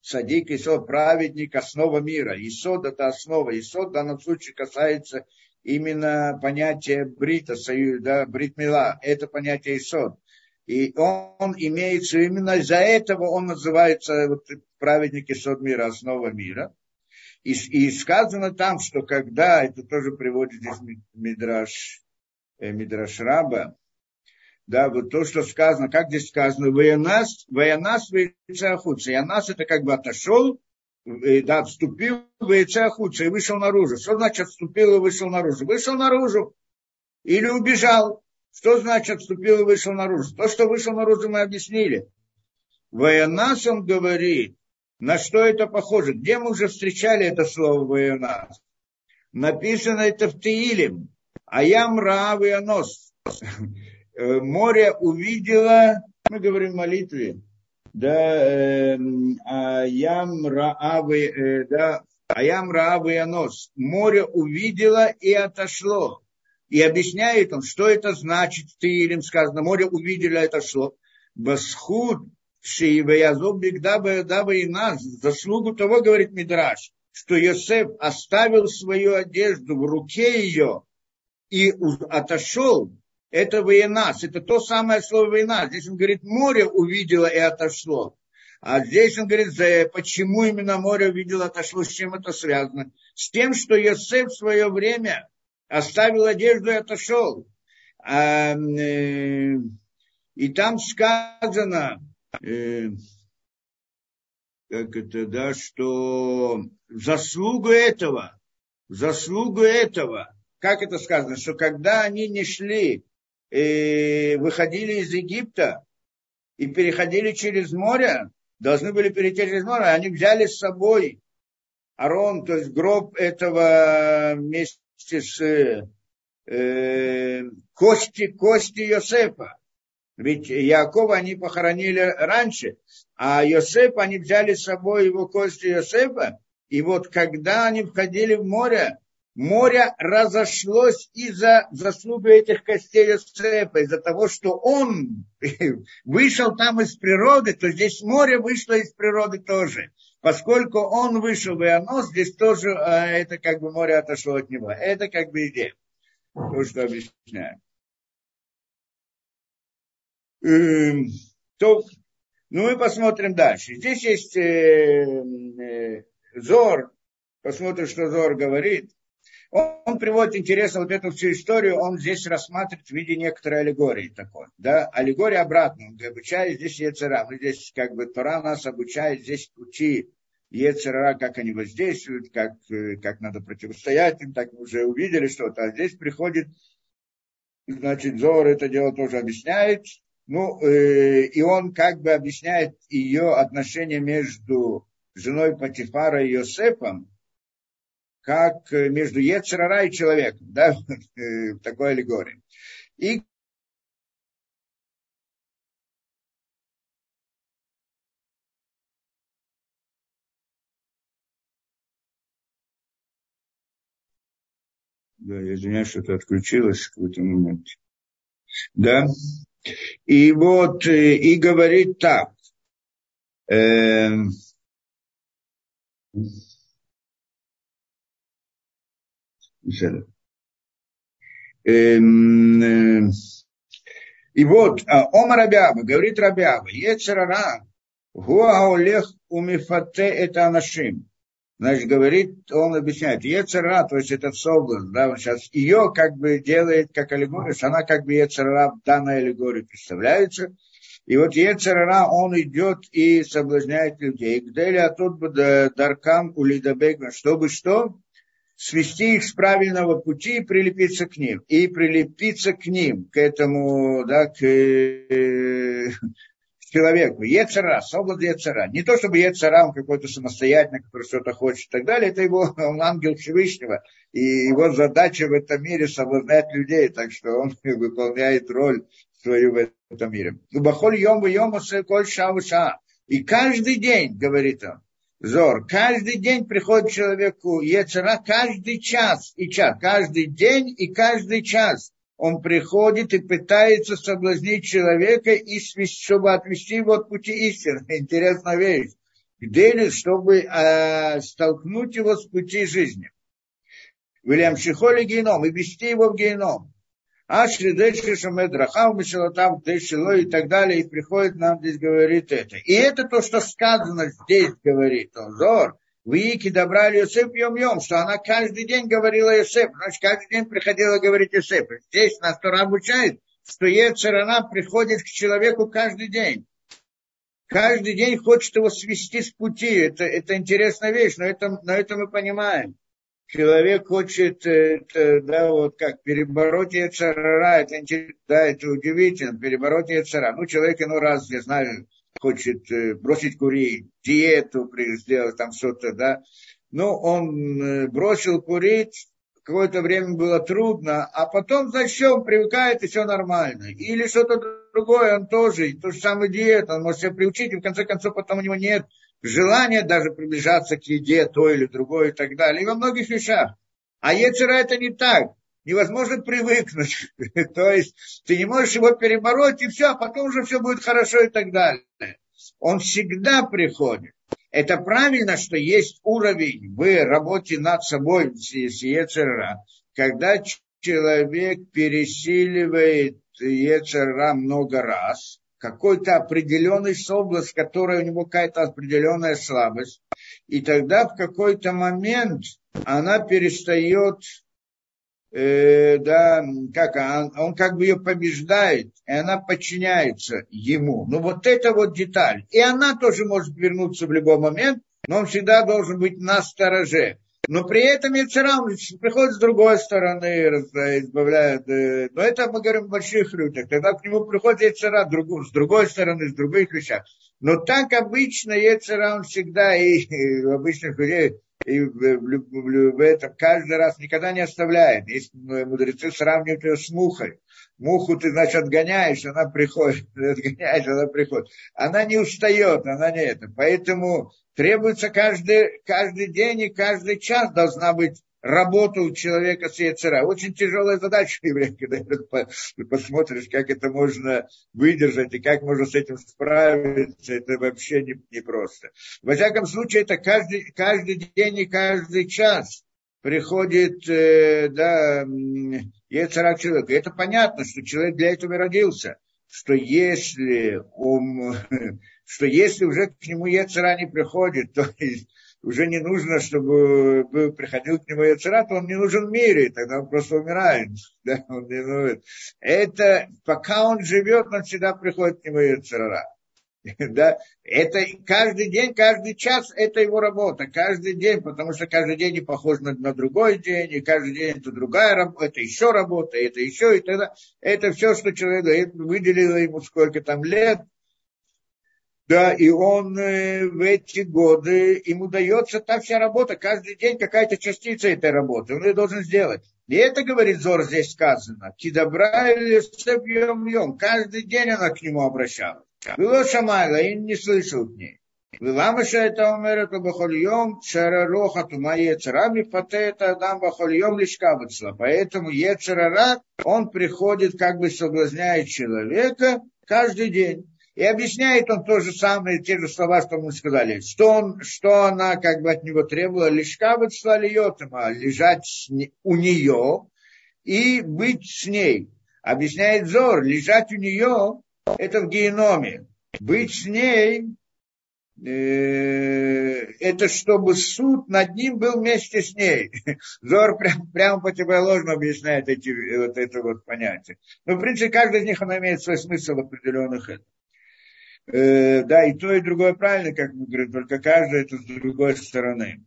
садик и сод, праведник, основа мира. Исод – это основа. Исод в данном случае касается именно понятия брита, да, бритмила. Это понятие исод. И он имеется именно из-за этого он называется вот, праведник исод мира, основа мира. И, и сказано там, что когда, это тоже приводит здесь Мидраш, э, Мидраш Раба, да, вот то, что сказано, как здесь сказано, военас, военас вейцахуца. Янас это как бы отошел, э, да, отступил вейцахуца и вышел наружу. Что значит отступил и вышел наружу? Вышел наружу или убежал. Что значит отступил и вышел наружу? То, что вышел наружу, мы объяснили. Военас, он говорит, на что это похоже? Где мы уже встречали это слово военас? Написано это в Таилим. Аям Раав и Анос. Э, море увидела, мы говорим в молитве, да, э, Аям Раавы, э, да, Аям Раавы Янос. Море увидела и отошло. И объясняет он, что это значит в Тилим сказано, море увидела и отошло. Басхуд Шиеваязов Бигдаба Даба и нас, заслугу того, говорит Мидраш, что Йосеф оставил свою одежду в руке ее и отошел, это военас, это то самое слово военас. Здесь он говорит, море увидело и отошло. А здесь он говорит, почему именно море увидело отошло, с чем это связано? С тем, что Йосеф в свое время оставил одежду и отошел. А, э, и там сказано, э, как это, да, что в заслугу этого, в заслугу этого, как это сказано, что когда они не шли э, выходили из Египта и переходили через море, должны были перейти через море, они взяли с собой Арон, то есть гроб этого вместе с э, кости, кости Йосефа. Ведь Якова они похоронили раньше, а Йосефа они взяли с собой его кости Йосефа. И вот когда они входили в море, море разошлось из-за заслуги этих костей Йосефа, из-за того, что он *laughs* вышел там из природы, то здесь море вышло из природы тоже. Поскольку он вышел в Иоанно, здесь тоже а, это как бы море отошло от него. Это как бы идея. То, что объясняю. Эм, то, ну, мы посмотрим дальше. Здесь есть э, э, Зор. Посмотрим, что Зор говорит. Он, он приводит интересно вот эту всю историю, он здесь рассматривает в виде некоторой аллегории такой. Да? Аллегория обратно, он обучает здесь Ецера. Мы здесь как бы Тора нас обучает здесь пути Ецера, как они воздействуют, как, э, как надо противостоять им, так мы уже увидели что-то. А здесь приходит, значит, Зор это дело тоже объясняет, Ну, э, и он как бы объясняет ее отношения между женой Патифара и Йосефом, как между Ецерара и человеком, да, *laughs* в такой аллегории. И Да, я извиняюсь, что-то отключилось в какой-то момент. Да. И вот, э, и говорит так. Э, эм, э, и вот, а, Ома Рабяба, говорит Рабяба, Ецерара, Гуа Олех Умифате это Анашим. Значит, говорит, он объясняет, Ецера, то есть этот соблазн, да, он сейчас ее как бы делает как аллегорию, она как бы Ецера в данной аллегории представляется. И вот Ецера, он идет и соблазняет людей. Гдели атут даркам улидабегна, чтобы что? свести их с правильного пути и прилепиться к ним. И прилепиться к ним, к этому, да, к, человеку. Ецера, соблазн Ецера. Не то, чтобы Ецера, он какой-то самостоятельный, который что-то хочет и так далее. Это его, *laughs* он ангел Всевышнего. И его задача в этом мире соблазнять людей. Так что он *laughs* выполняет роль свою в этом мире. Бахоль йом йом коль ша И каждый день, говорит он, Зор, каждый день приходит человеку Ецера, каждый час и час, каждый день и каждый час он приходит и пытается соблазнить человека, чтобы отвести его от пути истины. *laughs* Интересная вещь. Где чтобы э, столкнуть его с пути жизни. Вильям Шихоли геном и вести его в геном. Ашри Деши Шамед Рахав Мишалатам Дешило и так далее. И приходит нам здесь говорит это. И это то, что сказано здесь, говорит он. Зор. Вики добрали Йосеф йом-йом, что она каждый день говорила Йосеф, значит, каждый день приходила говорить Йосеф. Здесь нас Тора обучает, что Ецерана приходит к человеку каждый день. Каждый день хочет его свести с пути. Это, это интересная вещь, но это, но это мы понимаем. Человек хочет, это, да, вот как, перебороть Ецерара, это, да, это удивительно, перебороть Ецера. Ну, человек, ну, раз, я знаю, хочет э, бросить курить, диету сделать там что-то, да. Ну, он э, бросил курить, какое-то время было трудно, а потом, значит, он привыкает, и все нормально. Или что-то другое, он тоже, то же самое диета, он может себя приучить, и в конце концов потом у него нет желания даже приближаться к еде той или другой и так далее. И во многих вещах. А Ецера это не так невозможно привыкнуть. *laughs* То есть ты не можешь его перебороть, и все, а потом уже все будет хорошо и так далее. Он всегда приходит. Это правильно, что есть уровень в работе над собой с Ецера, когда человек пересиливает Ецера много раз, какой-то определенный область, которая у него какая-то определенная слабость, и тогда в какой-то момент она перестает э, да, как он, он как бы ее побеждает, и она подчиняется ему. Ну вот это вот деталь. И она тоже может вернуться в любой момент, но он всегда должен быть на стороже. Но при этом Яцерам приходит с другой стороны, избавляет. Э, но это мы говорим о больших людях. Тогда к нему приходит Яцера с другой стороны, с других вещах. Но так обычно Яцера всегда и, и у обычных людей и в, этом каждый раз никогда не оставляет. Есть мудрецы сравнивают ее с мухой. Муху ты, значит, отгоняешь, она приходит, *laughs* отгоняешь, она приходит. Она не устает, она не это. Поэтому требуется каждый, каждый день и каждый час должна быть работа у человека с яйцера. Очень тяжелая задача *laughs* еврея, когда посмотришь, как это можно выдержать и как можно с этим справиться. Это вообще не, не просто. Во всяком случае, это каждый, каждый день и каждый час приходит э, да, яйцера человека. Это понятно, что человек для этого родился. Что если, он, *laughs* что если уже к нему яйцера не приходит, *laughs* то есть уже не нужно, чтобы приходил к нему Яцера, то он не нужен в мире, тогда он просто умирает. *laughs* Да, он не нужен. Это, пока он живет, он всегда приходит к нему Яцера. *laughs* Да? Это каждый день, каждый час это его работа, каждый день, потому что каждый день не похож на, на другой день, и каждый день это другая работа, это еще работа, это еще, и тогда это все, что человек выделило ему сколько там лет, да, и он э, в эти годы, ему дается та вся работа, каждый день какая-то частица этой работы, он ее должен сделать. И это, говорит Зор, здесь сказано, кидобра или сепьем йом, каждый день она к нему обращалась. Было Шамайла, и не слышал к ней. Виламыша это умерет бахольем, шарароха тума ецерами, это, адам бахольем лишкабыцла. Поэтому ецерара, он приходит, как бы соблазняет человека каждый день. И объясняет он то же самое, те же слова, что мы сказали. Что, он, что она как бы от него требовала, лишка бы льотама, лежать у нее и быть с ней. Объясняет Зор, лежать у нее, это в геноме. Быть с ней, э, это чтобы суд над ним был вместе с ней. *laughs* Зор прям, прямо противоположно объясняет эти, вот это вот понятие. Но, в принципе, каждый из них он имеет свой смысл определенных это. Э, да, и то, и другое правильно, как мы говорим, только каждое это с другой стороны.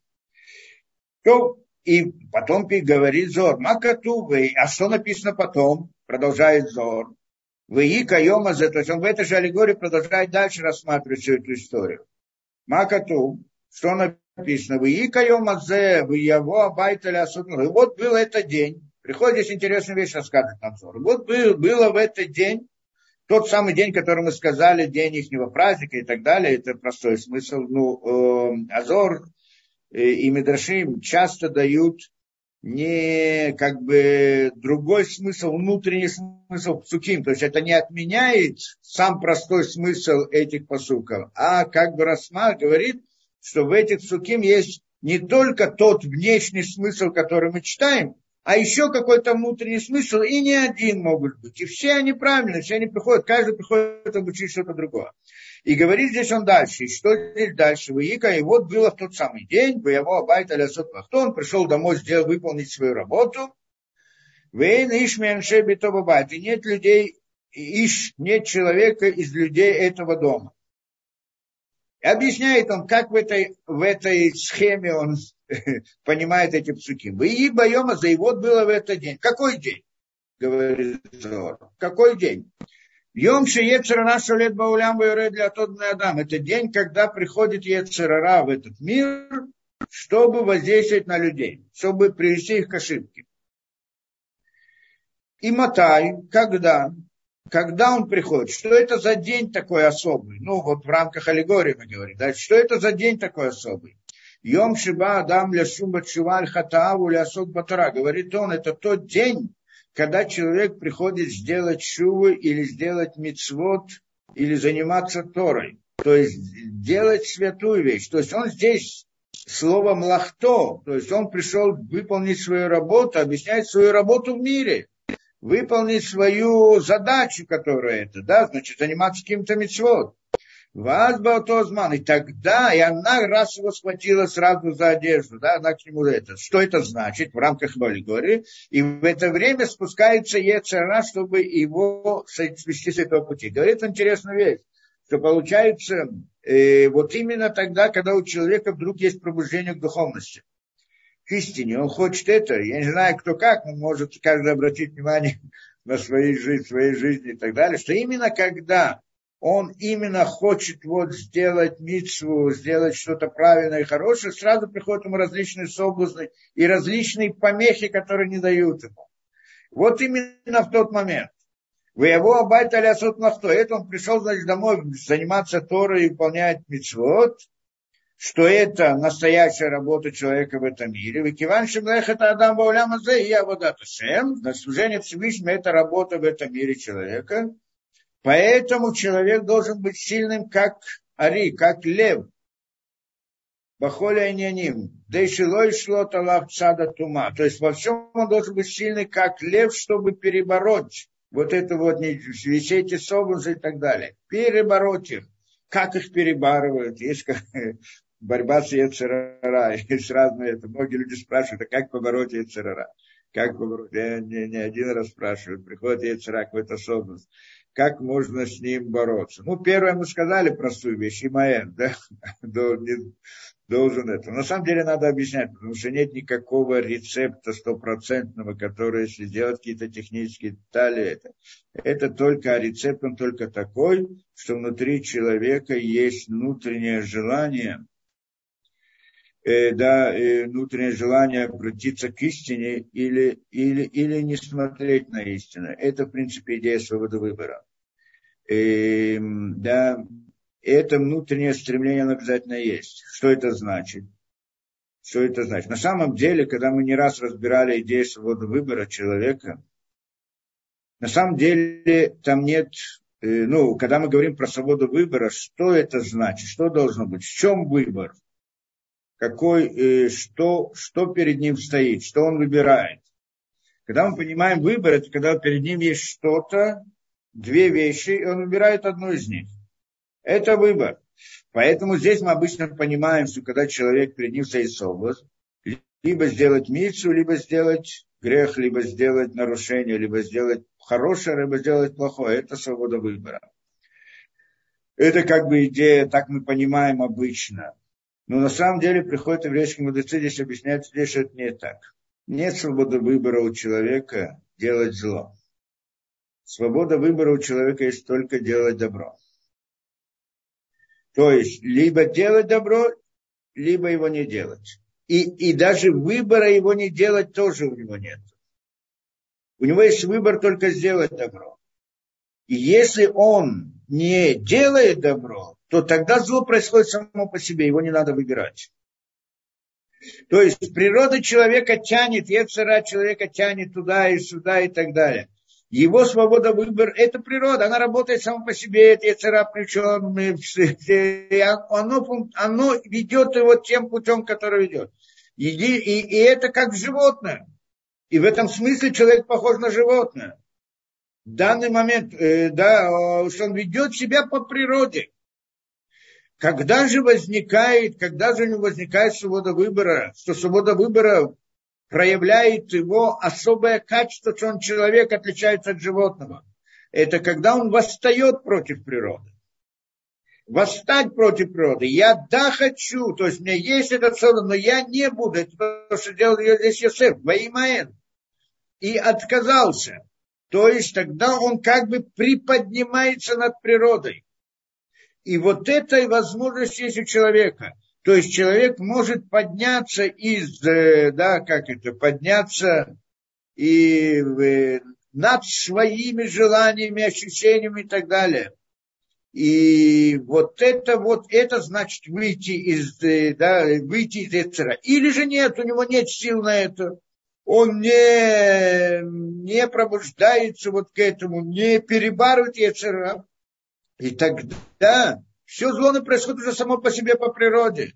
То, и потом говорит Зор, Макату, вы, а что написано потом? Продолжает Зор. Вы и кайома за то есть он в этой же аллегории продолжает дальше рассматривать всю эту историю. Макату, что написано? Вы и кайома вы его абайтали И вот был этот день. Приходит здесь интересная вещь рассказывает нам Зор. Вот был, было в этот день тот самый день, который мы сказали, день их праздника и так далее, это простой смысл. Ну, э, Азор и Медрашим часто дают не как бы другой смысл, внутренний смысл псуким. То есть это не отменяет сам простой смысл этих посуков, а как бы Расма говорит, что в этих псуким есть не только тот внешний смысл, который мы читаем, а еще какой-то внутренний смысл, и не один могут быть. И все они правильные, все они приходят, каждый приходит обучить что-то другое. И говорит здесь он дальше, и что здесь дальше? Выика, и вот было в тот самый день, его абайт алясот он пришел домой, сделал, выполнить свою работу. Вейн ишменше битоба и нет людей, иш, нет человека из людей этого дома. И объясняет он, как в этой, в этой схеме он *laughs* понимает эти псуки. И боема за его было в этот день. Какой день? Говорит Зор. Какой день? Йом Ецера наша лет Баулям для тот Адам. Это день, когда приходит Ецерара в этот мир, чтобы воздействовать на людей, чтобы привести их к ошибке. И Матай, когда? Когда он приходит? Что это за день такой особый? Ну, вот в рамках аллегории мы говорим. Да? Что это за день такой особый? Йом Шиба Адам Ляшуба Чуваль Хатааву Лясок Батара. Говорит он, это тот день, когда человек приходит сделать шувы или сделать мицвод, или заниматься Торой. То есть делать святую вещь. То есть он здесь слово млахто, то есть он пришел выполнить свою работу, объяснять свою работу в мире, выполнить свою задачу, которая это, да, значит, заниматься каким-то мецвод. Вас Баутозман. И тогда, и она раз его схватила сразу за одежду, да, она к нему это. Что это значит в рамках аллегории? И в это время спускается Ецера, чтобы его свести с этого пути. Говорит интересную вещь, что получается, э, вот именно тогда, когда у человека вдруг есть пробуждение к духовности к истине, он хочет это, я не знаю, кто как, но может каждый обратить внимание *laughs* на своей жизни, своей жизни и так далее, что именно когда он именно хочет вот сделать митсву, сделать что-то правильное и хорошее, сразу приходят ему различные соблазны и различные помехи, которые не дают ему. Вот именно в тот момент. Вы его абайта лясот нахто. Это он пришел, значит, домой заниматься Торой и выполнять митцвот, что это настоящая работа человека в этом мире. Викиван Шимлех это Адам Бауляма и я вот это Шем. На служение Всевышнему это работа в этом мире человека. Поэтому человек должен быть сильным, как Ари, как лев. Бахоля няним. Да и шилой шло талав цада тума. То есть во всем он должен быть сильный, как лев, чтобы перебороть вот это вот, все эти соблазны и так далее. Перебороть их. Как их перебарывают? Есть как, *laughs* борьба с Ецерара. *laughs* Есть разные это. Многие люди спрашивают, а как побороть Ецерара? как я не, не один раз спрашиваю, приходит Ецерак в эту особенность, как можно с ним бороться? Ну, первое мы сказали простую вещь, Имаэн, да, *laughs* должен это. На самом деле надо объяснять, потому что нет никакого рецепта стопроцентного, который, если делать какие-то технические детали, это, это только рецепт, он только такой, что внутри человека есть внутреннее желание, э, да, э, внутреннее желание обратиться к истине или, или, или не смотреть на истину. Это, в принципе, идея свободы выбора. Э, да, это внутреннее стремление оно обязательно есть. Что это значит? Что это значит? На самом деле, когда мы не раз разбирали идею свободы выбора человека, на самом деле там нет, э, ну, когда мы говорим про свободу выбора, что это значит, что должно быть, в чем выбор, какой, э, что, что перед ним стоит, что он выбирает. Когда мы понимаем выбор, это когда перед ним есть что-то, две вещи, и он выбирает одну из них. Это выбор. Поэтому здесь мы обычно понимаем, что когда человек перед ним стоит совоз, либо сделать мицу, либо сделать грех, либо сделать нарушение, либо сделать хорошее, либо сделать плохое. Это свобода выбора. Это как бы идея, так мы понимаем обычно. Но на самом деле приходят еврейские мудрецы, здесь объясняют, здесь что это не так. Нет свободы выбора у человека делать зло. Свобода выбора у человека есть только делать добро. То есть, либо делать добро, либо его не делать. И, и даже выбора его не делать тоже у него нет. У него есть выбор только сделать добро. И если он не делает добро, то тогда зло происходит само по себе, его не надо выбирать. То есть природа человека тянет, Ецера человека тянет туда и сюда и так далее. Его свобода выбора – это природа, она работает сама по себе, это яцера причем, оно, оно ведет его тем путем, который ведет. И, и, и это как животное. И в этом смысле человек похож на животное. В данный момент, э, да, что он ведет себя по природе. Когда же возникает, когда же не возникает свобода выбора, что свобода выбора проявляет его особое качество, что он человек отличается от животного. Это когда он восстает против природы. Восстать против природы. Я да хочу, то есть у меня есть этот сон, но я не буду. Это то, что делал здесь Йосеф, имя И отказался. То есть тогда он как бы приподнимается над природой. И вот этой возможность есть у человека – то есть человек может подняться из, э, да, как это, подняться и э, над своими желаниями, ощущениями и так далее. И вот это вот, это значит выйти из, э, да, выйти из Эцера. Или же нет, у него нет сил на это. Он не, не пробуждается вот к этому, не перебарывает Эцера. И тогда все зло происходит уже само по себе по природе.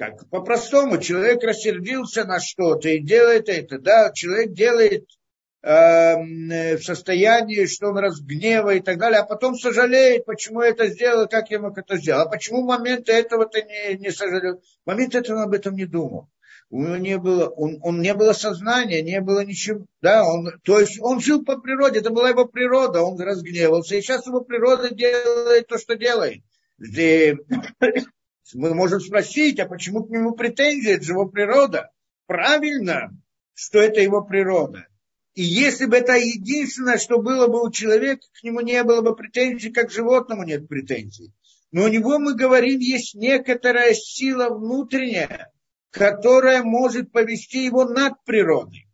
Как по-простому, человек рассердился на что-то и делает это. Да, человек делает э, в состоянии, что он разгнева и так далее, а потом сожалеет, почему это сделал, как я мог это сделать. А почему в момент этого-то не, не сожалел? В момент этого он об этом не думал. У него не было, он, он не было сознания, не было ничего. Да, он, то есть он жил по природе, это была его природа, он разгневался. И сейчас его природа делает то, что делает. Мы можем спросить, а почему к нему претензии? Это же его природа. Правильно, что это его природа. И если бы это единственное, что было бы у человека, к нему не было бы претензий, как животному нет претензий. Но у него, мы говорим, есть некоторая сила внутренняя, которая может повести его над природой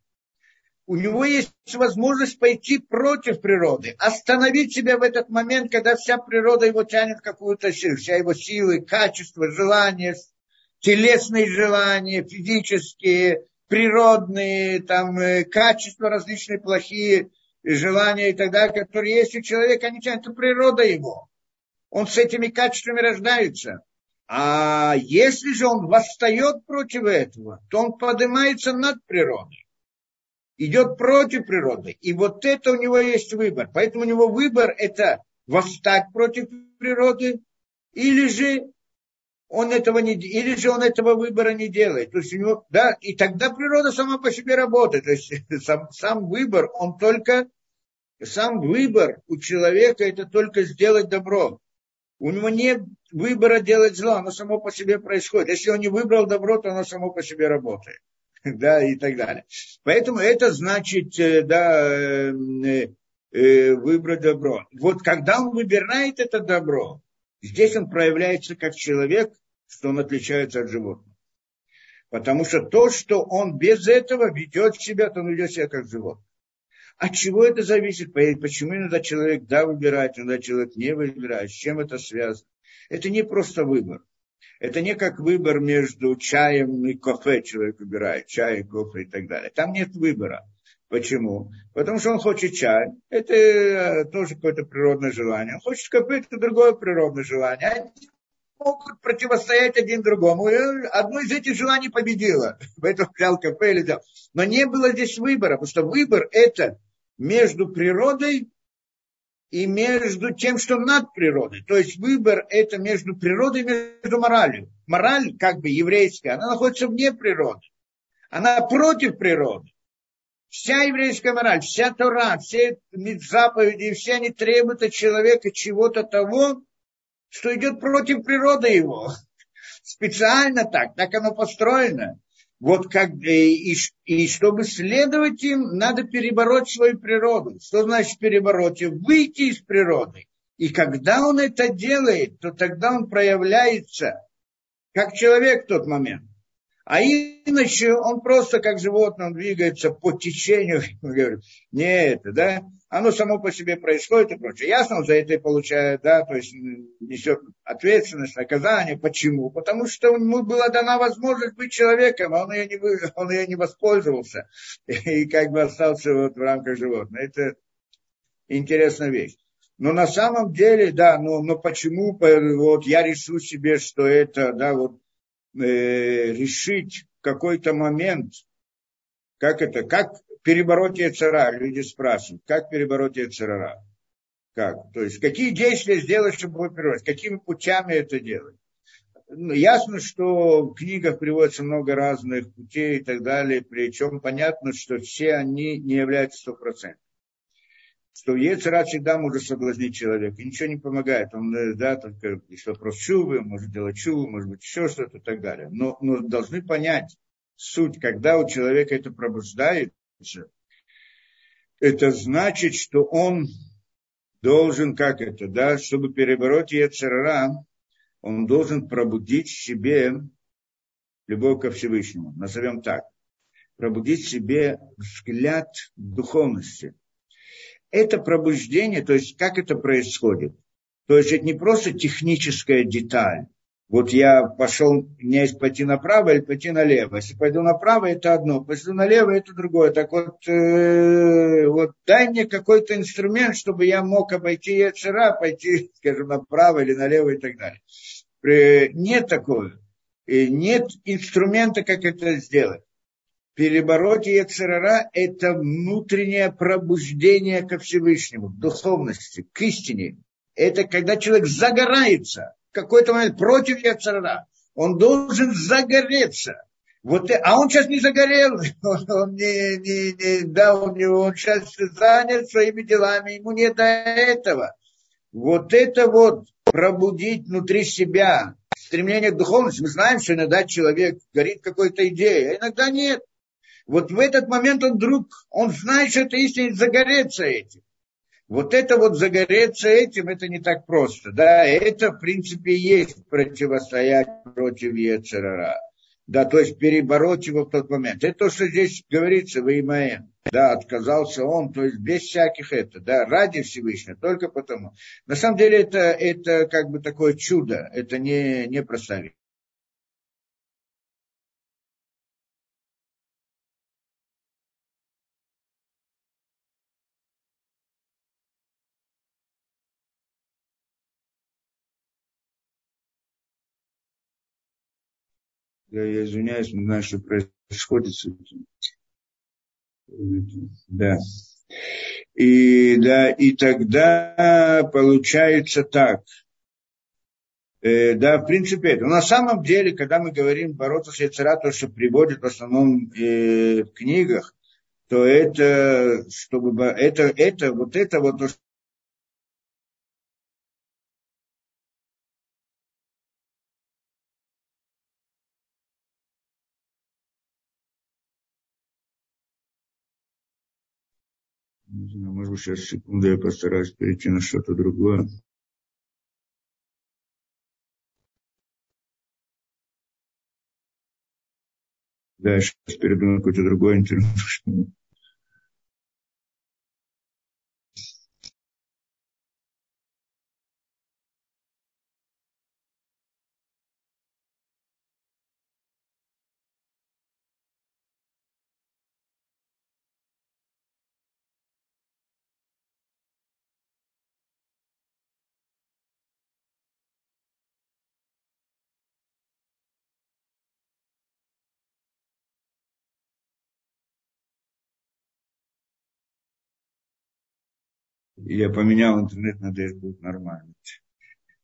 у него есть возможность пойти против природы, остановить себя в этот момент, когда вся природа его тянет какую-то силу, вся его силы, качество, желания, телесные желания, физические, природные, там, э, качества различные плохие, желания и так далее, которые есть у человека, они тянут, это природа его. Он с этими качествами рождается. А если же он восстает против этого, то он поднимается над природой идет против природы. И вот это у него есть выбор. Поэтому у него выбор это восстать против природы или же он этого не или же он этого выбора не делает. То есть у него, да, и тогда природа сама по себе работает. То есть *laughs* сам, сам выбор, он только, сам выбор у человека это только сделать добро. У него нет выбора делать зло, оно само по себе происходит. Если он не выбрал добро, то оно само по себе работает. *laughs* Да, и так далее. Поэтому это значит, э, да, э, э, выбрать добро. Вот когда он выбирает это добро, Здесь он проявляется как человек, что он отличается от животных. Потому что то, что он без этого ведет себя, то он ведет себя как животное. От чего это зависит? Почему иногда человек да выбирает, иногда человек не выбирает? С чем это связано? Это не просто выбор. Это не как выбор между чаем и кофе человек выбирает, чай, кофе и так далее. Там нет выбора. Почему? Потому что он хочет чай. Это э, тоже какое-то природное желание. Он хочет кофе, это другое природное желание. Они могут противостоять один другому. И одно из этих желаний победило. *laughs* Поэтому взял кафе или взял. Но не было здесь выбора, потому что выбор это между природой и между тем, что над природой. То есть выбор это между природой и между моралью. Мораль, как бы еврейская, она находится вне природы. Она против природы. Вся еврейская мораль, вся Тора, все заповеди, все они требуют от человека чего-то того, что идет против природы его. *laughs* Специально так, так оно построено. Вот как, и, и, чтобы следовать им, надо перебороть свою природу. Что значит перебороть? Выйти из природы. И когда он это делает, то тогда он проявляется как человек в тот момент. А иначе он просто как животное, он двигается по течению, *laughs* говорит, не это, да, оно само по себе происходит и прочее. Ясно, он за это и получает, да, то есть несет ответственность, наказание. Почему? Потому что ему была дана возможность быть человеком, а он ее не, он ее не воспользовался *laughs* и как бы остался вот в рамках животного. Это интересная вещь. Но на самом деле, да, но, но почему вот я решу себе, что это, да, вот э, решить какой-то момент, как это, как перебороть Яцера, люди спрашивают, как перебороть Яцера, как, то есть какие действия сделать, чтобы его перебороть, какими путями это делать. Ну, ясно, что в книгах приводится много разных путей и так далее, причем понятно, что все они не являются стопроцентными что Ецера всегда может соблазнить человека. Ничего не помогает. Он, э, да, только есть вопрос чувы, может делать чуву, может быть еще что-то и так далее. Но, но должны понять суть, когда у человека это пробуждается, это значит, что он должен, как это, да, чтобы перебороть Ецера, он должен пробудить себе любовь ко Всевышнему, назовем так. Пробудить себе взгляд духовности – это пробуждение, то есть как это происходит? То есть это не просто техническая деталь. Вот я пошел, у меня есть пойти направо или пойти налево. Если пойду направо, это одно, пойду налево, это другое. Так вот, э, вот дай мне какой-то инструмент, чтобы я мог обойти Яцера, пойти, *laughs* скажем, направо или налево и так далее. Э, нет такого. Нет инструмента, как это сделать перебороть Ецерара – это внутреннее пробуждение ко Всевышнему, к духовности, к истине. Это когда человек загорается в какой-то момент против Ецерара. Он должен загореться. Вот, а он сейчас не загорел, *laughs* он, не, не, не, да, он, он сейчас занят своими делами, ему не до этого. Вот это вот пробудить внутри себя стремление к духовности. Мы знаем, что иногда человек горит какой-то идеей, а иногда нет. Вот в этот момент он вдруг, он знает, что это истина, загореться этим. Вот это вот загореться этим, это не так просто. Да, это, в принципе, есть противостоять против Ецерара. Да, то есть перебороть его в тот момент. Это то, что здесь говорится в Имаэн. Да, отказался он, то есть без всяких это, да, ради Всевышнего, только потому. На самом деле это, это как бы такое чудо, это не, не простая Я, я извиняюсь, не знаю, что происходит с этим. Да. И, да, и тогда получается так. Э, да, в принципе, это. Но на самом деле, когда мы говорим бороться с яцера, то, что приводит в основном э, в книгах, то это, чтобы, это, это, вот это вот то, Не знаю, может быть, сейчас секунду я постараюсь перейти на что-то другое. Да, я сейчас перейду на какой-то другой интернет. Я поменял интернет, надеюсь, будет нормально.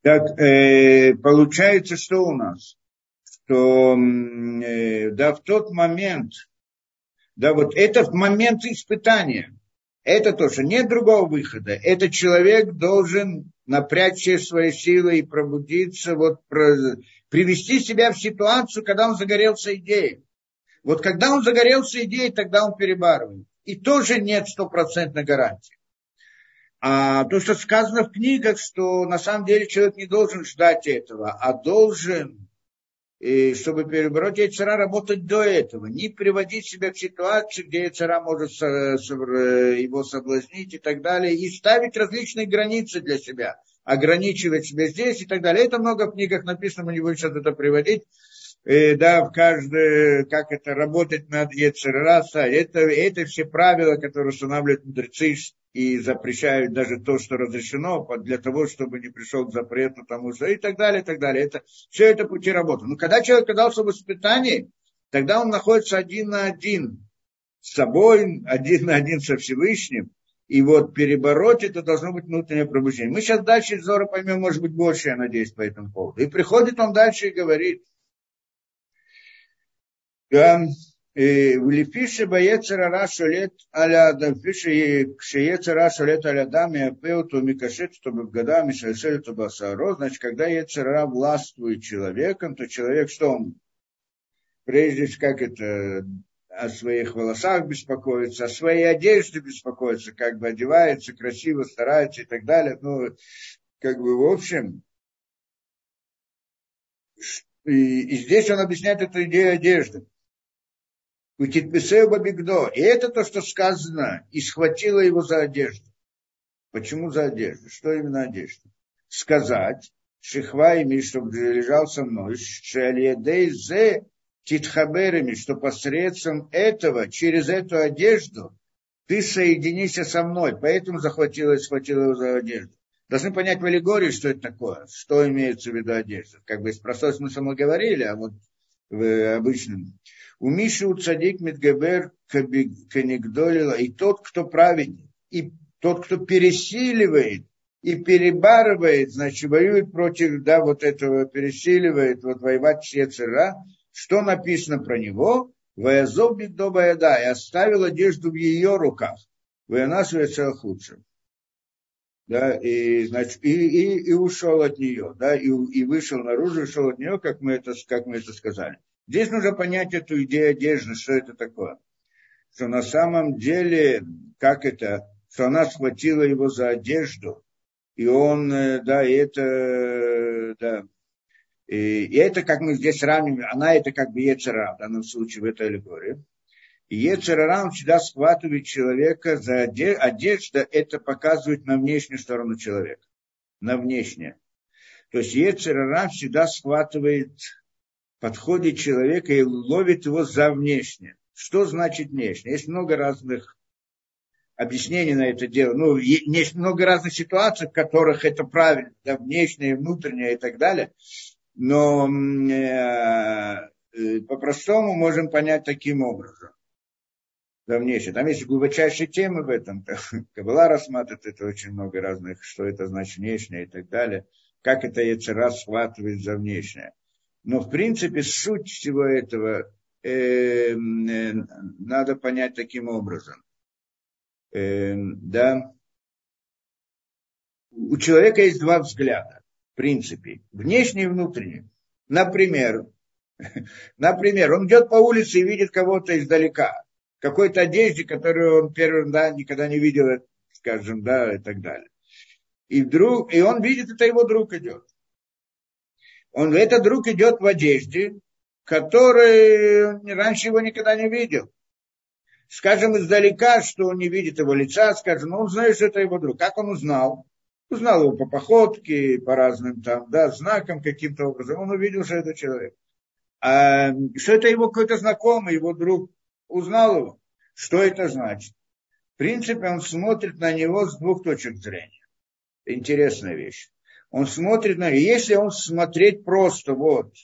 Так, э, получается, что у нас? Что, э, да, в тот момент, да, вот этот момент испытания, это то, что нет другого выхода. Этот человек должен напрячь все свои силы и пробудиться, вот, про, привести себя в ситуацию, когда он загорелся идеей. Вот когда он загорелся идеей, тогда он перебарывает. И тоже нет стопроцентной гарантии. А то, что сказано в книгах, что на самом деле человек не должен ждать этого, а должен, и чтобы перебороть яйцера, работать до этого. Не приводить себя в ситуацию, где яйцера может его соблазнить и так далее. И ставить различные границы для себя. Ограничивать себя здесь и так далее. Это много в книгах написано, мы не будем сейчас это приводить. И, да, в каждой, как это работать над Ецерраса. Это, это все правила, которые устанавливают мудрецы и запрещают даже то, что разрешено, для того, чтобы не пришел к запрету тому, что и так далее, и так далее. Это, все это пути работы. Но когда человек оказался в испытании, тогда он находится один на один с собой, один на один со Всевышним, и вот перебороть это должно быть внутреннее пробуждение. Мы сейчас дальше Зора поймем, может быть, больше, я надеюсь, по этому поводу. И приходит он дальше и говорит, Э, Влепиши боецера рашу лет аля да дампиши кшеецер рашу лет аля даме пеуту микашет, чтобы годами шельсель тубасаро. Значит, когда яцера властвует человеком, то человек, что он, прежде как это, о своих волосах беспокоится, о своей одежде беспокоится, как бы одевается красиво, старается и так далее. Ну, как бы в общем, и, и здесь он объясняет эту идею одежды Бабигдо. И это то, что сказано, и схватила его за одежду. Почему за одежду? Что именно одежда? Сказать, шихва ими, чтобы лежал со мной, шалиедейзе титхаберами, что посредством этого, через эту одежду, ты соединишься со мной. Поэтому захватила и схватила его за одежду. Должны понять в аллегории, что это такое, что имеется в виду одежда. Как бы из простой смысла мы говорили, а вот в обычном. У Миши у цадик Медгабер Канигдолила, и тот, кто праведник, и тот, кто пересиливает и перебарывает, значит, воюет против, да, вот этого, пересиливает, вот воевать с Ецера, что написано про него? Ваязов Бигдобаяда, и оставил одежду в ее руках. Ваяна худшим. Да, и, значит, и, и, и ушел от нее, да, и, и вышел наружу, ушел от нее, как мы это, как мы это сказали. Здесь нужно понять эту идею одежды, что это такое. Что на самом деле, как это, что она схватила его за одежду, и он, э, да, и это, да, и, и это, как мы здесь сравниваем, она это как бы Ецера, в данном случае в этой аллегории. И Ецера, он всегда схватывает человека за одежду, одежда, это показывает на внешнюю сторону человека, на внешнее. То есть Ецера всегда схватывает подходит человека и ловит его за внешнее. Что значит внешнее? Есть много разных объяснений на это дело. Ну, есть много разных ситуаций, в которых это правильно, да, внешнее, внутреннее и так далее. Но э, э, по-простому можем понять таким образом. Да, внешне. Там есть глубочайшие темы в этом. Кабала рассматривает это очень много разных, что это значит внешнее и так далее. как это яцера схватывает за внешнее. Но, в принципе, суть всего этого э, э, надо понять таким образом. Э, да, у человека есть два взгляда, в принципе, внешний и внутренний. Например, *laughs* например, он идет по улице и видит кого-то издалека, какой-то одежде, которую он первый да, никогда не видел, скажем, да, и так далее. И, вдруг, и он видит, это его друг идет. Он, этот друг идет в одежде, который раньше его никогда не видел. Скажем издалека, что он не видит его лица, скажем, ну, он знает, что это его друг. Как он узнал? Узнал его по походке, по разным там, да, знакам каким-то образом. Он увидел, что это человек. А, что это его какой-то знакомый, его друг. Узнал его. Что это значит? В принципе, он смотрит на него с двух точек зрения. Интересная вещь. Он смотрит на... Если он смотреть просто вот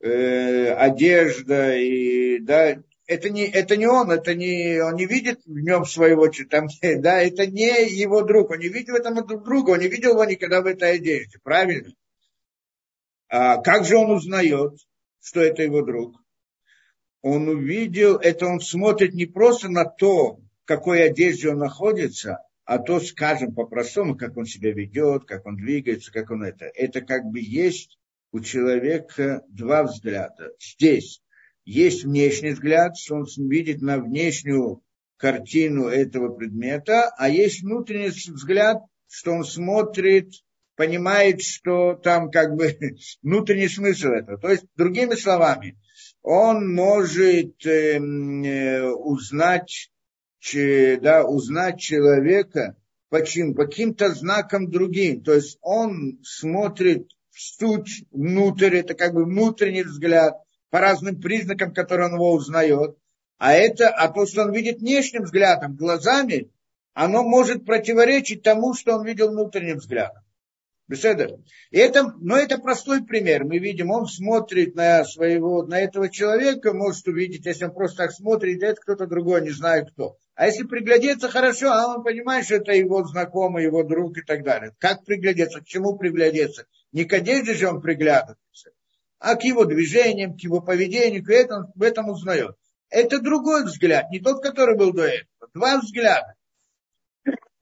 э, одежда и да, это не, это не он, это не, он не видит в нем своего, там, *laughs* да, это не его друг, он не видел этого друга, он не видел его никогда в этой одежде, правильно? А как же он узнает, что это его друг? Он увидел, это он смотрит не просто на то, в какой одежде он находится, а то, скажем по-простому, как он себя ведет, как он двигается, как он это. Это как бы есть у человека два взгляда. Здесь есть внешний взгляд, что он видит на внешнюю картину этого предмета, а есть внутренний взгляд, что он смотрит, понимает, что там как бы *laughs* внутренний смысл этого. То есть, другими словами, он может эм, э, узнать, че, да, узнать человека почему, по каким-то знакам другим. То есть он смотрит в суть внутрь, это как бы внутренний взгляд – по разным признакам, которые он его узнает. А это, а то, что он видит внешним взглядом, глазами, оно может противоречить тому, что он видел внутренним взглядом. Беседа. И это, но это простой пример. Мы видим, он смотрит на своего, на этого человека, может увидеть, если он просто так смотрит, это кто-то другой, не знаю кто. А если приглядеться хорошо, а он понимает, что это его знакомый, его друг и так далее. Как приглядеться, к чему приглядеться? Не к одежде же он приглядывается а к его движениям, к его поведению, к этому, в этом узнает. Это другой взгляд, не тот, который был до этого. Два взгляда.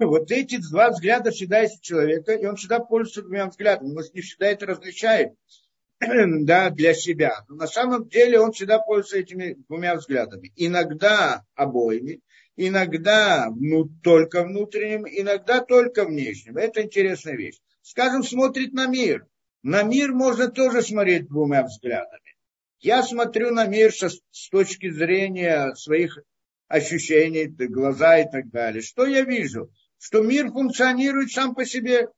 Вот эти два взгляда всегда есть у человека, и он всегда пользуется двумя взглядами. Он не всегда это различает *clears throat* да, для себя. Но на самом деле он всегда пользуется этими двумя взглядами. Иногда обоими, иногда ну, только внутренним, иногда только внешним. Это интересная вещь. Скажем, смотрит на мир на мир можно тоже смотреть двумя взглядами. Я смотрю на мир со, с точки зрения своих ощущений, глаза и так далее. Что я вижу? Что мир функционирует сам по себе.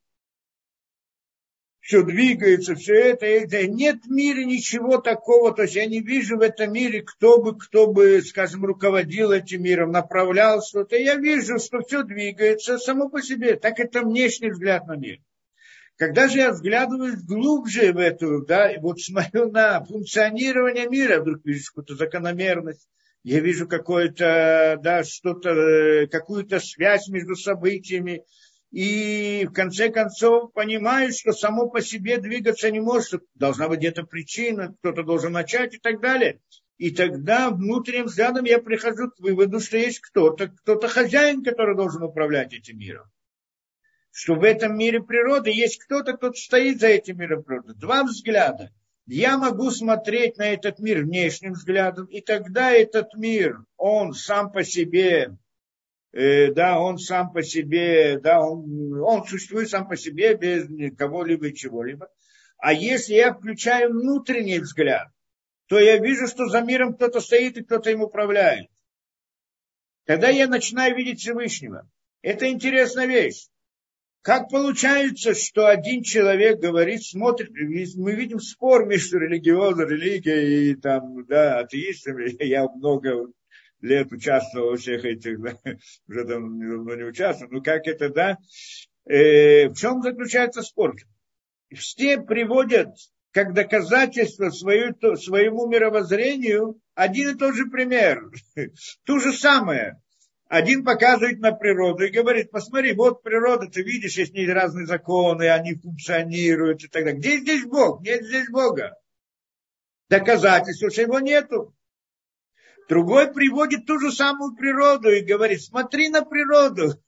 Все двигается, все это, это. Нет в мире ничего такого. То есть я не вижу в этом мире, кто бы, кто бы, скажем, руководил этим миром, направлял что-то. Я вижу, что все двигается само по себе. Так это внешний взгляд на мир. Когда же я взглядываю глубже в эту, да, вот смотрю на функционирование мира, вдруг вижу какую-то закономерность, я вижу какое-то, да, что-то, какую-то связь между событиями, и в конце концов понимаю, что само по себе двигаться не может, должна быть где-то причина, кто-то должен начать и так далее. И тогда внутренним взглядом я прихожу к выводу, что есть кто-то, кто-то хозяин, который должен управлять этим миром что в этом мире природы есть кто-то, кто стоит за этим миром природы. Два взгляда. Я могу смотреть на этот мир внешним взглядом, и тогда этот мир, он сам по себе, э, да, он сам по себе, да, он, он существует сам по себе без кого-либо и чего-либо. А если я включаю внутренний взгляд, то я вижу, что за миром кто-то стоит и кто-то им управляет. Тогда я начинаю видеть Всевышнего. Это интересная вещь. Как получается, что один человек говорит, смотрит, мы видим спор между религиозной религией и там, да, атеистами. *laughs* Я много лет участвовал во всех этих, да, *laughs* уже там давно не участвовал, но как это, да, э, в чем заключается спор? Все приводят как доказательство свою, своему мировоззрению один и тот же пример. *laughs* Ту же самое. Один показывает на природу и говорит, посмотри, вот природа, ты видишь, есть разные законы, они функционируют и так далее. Где здесь Бог? Нет здесь Бога. Доказательства, что его нету. Другой приводит ту же самую природу и говорит, смотри на природу,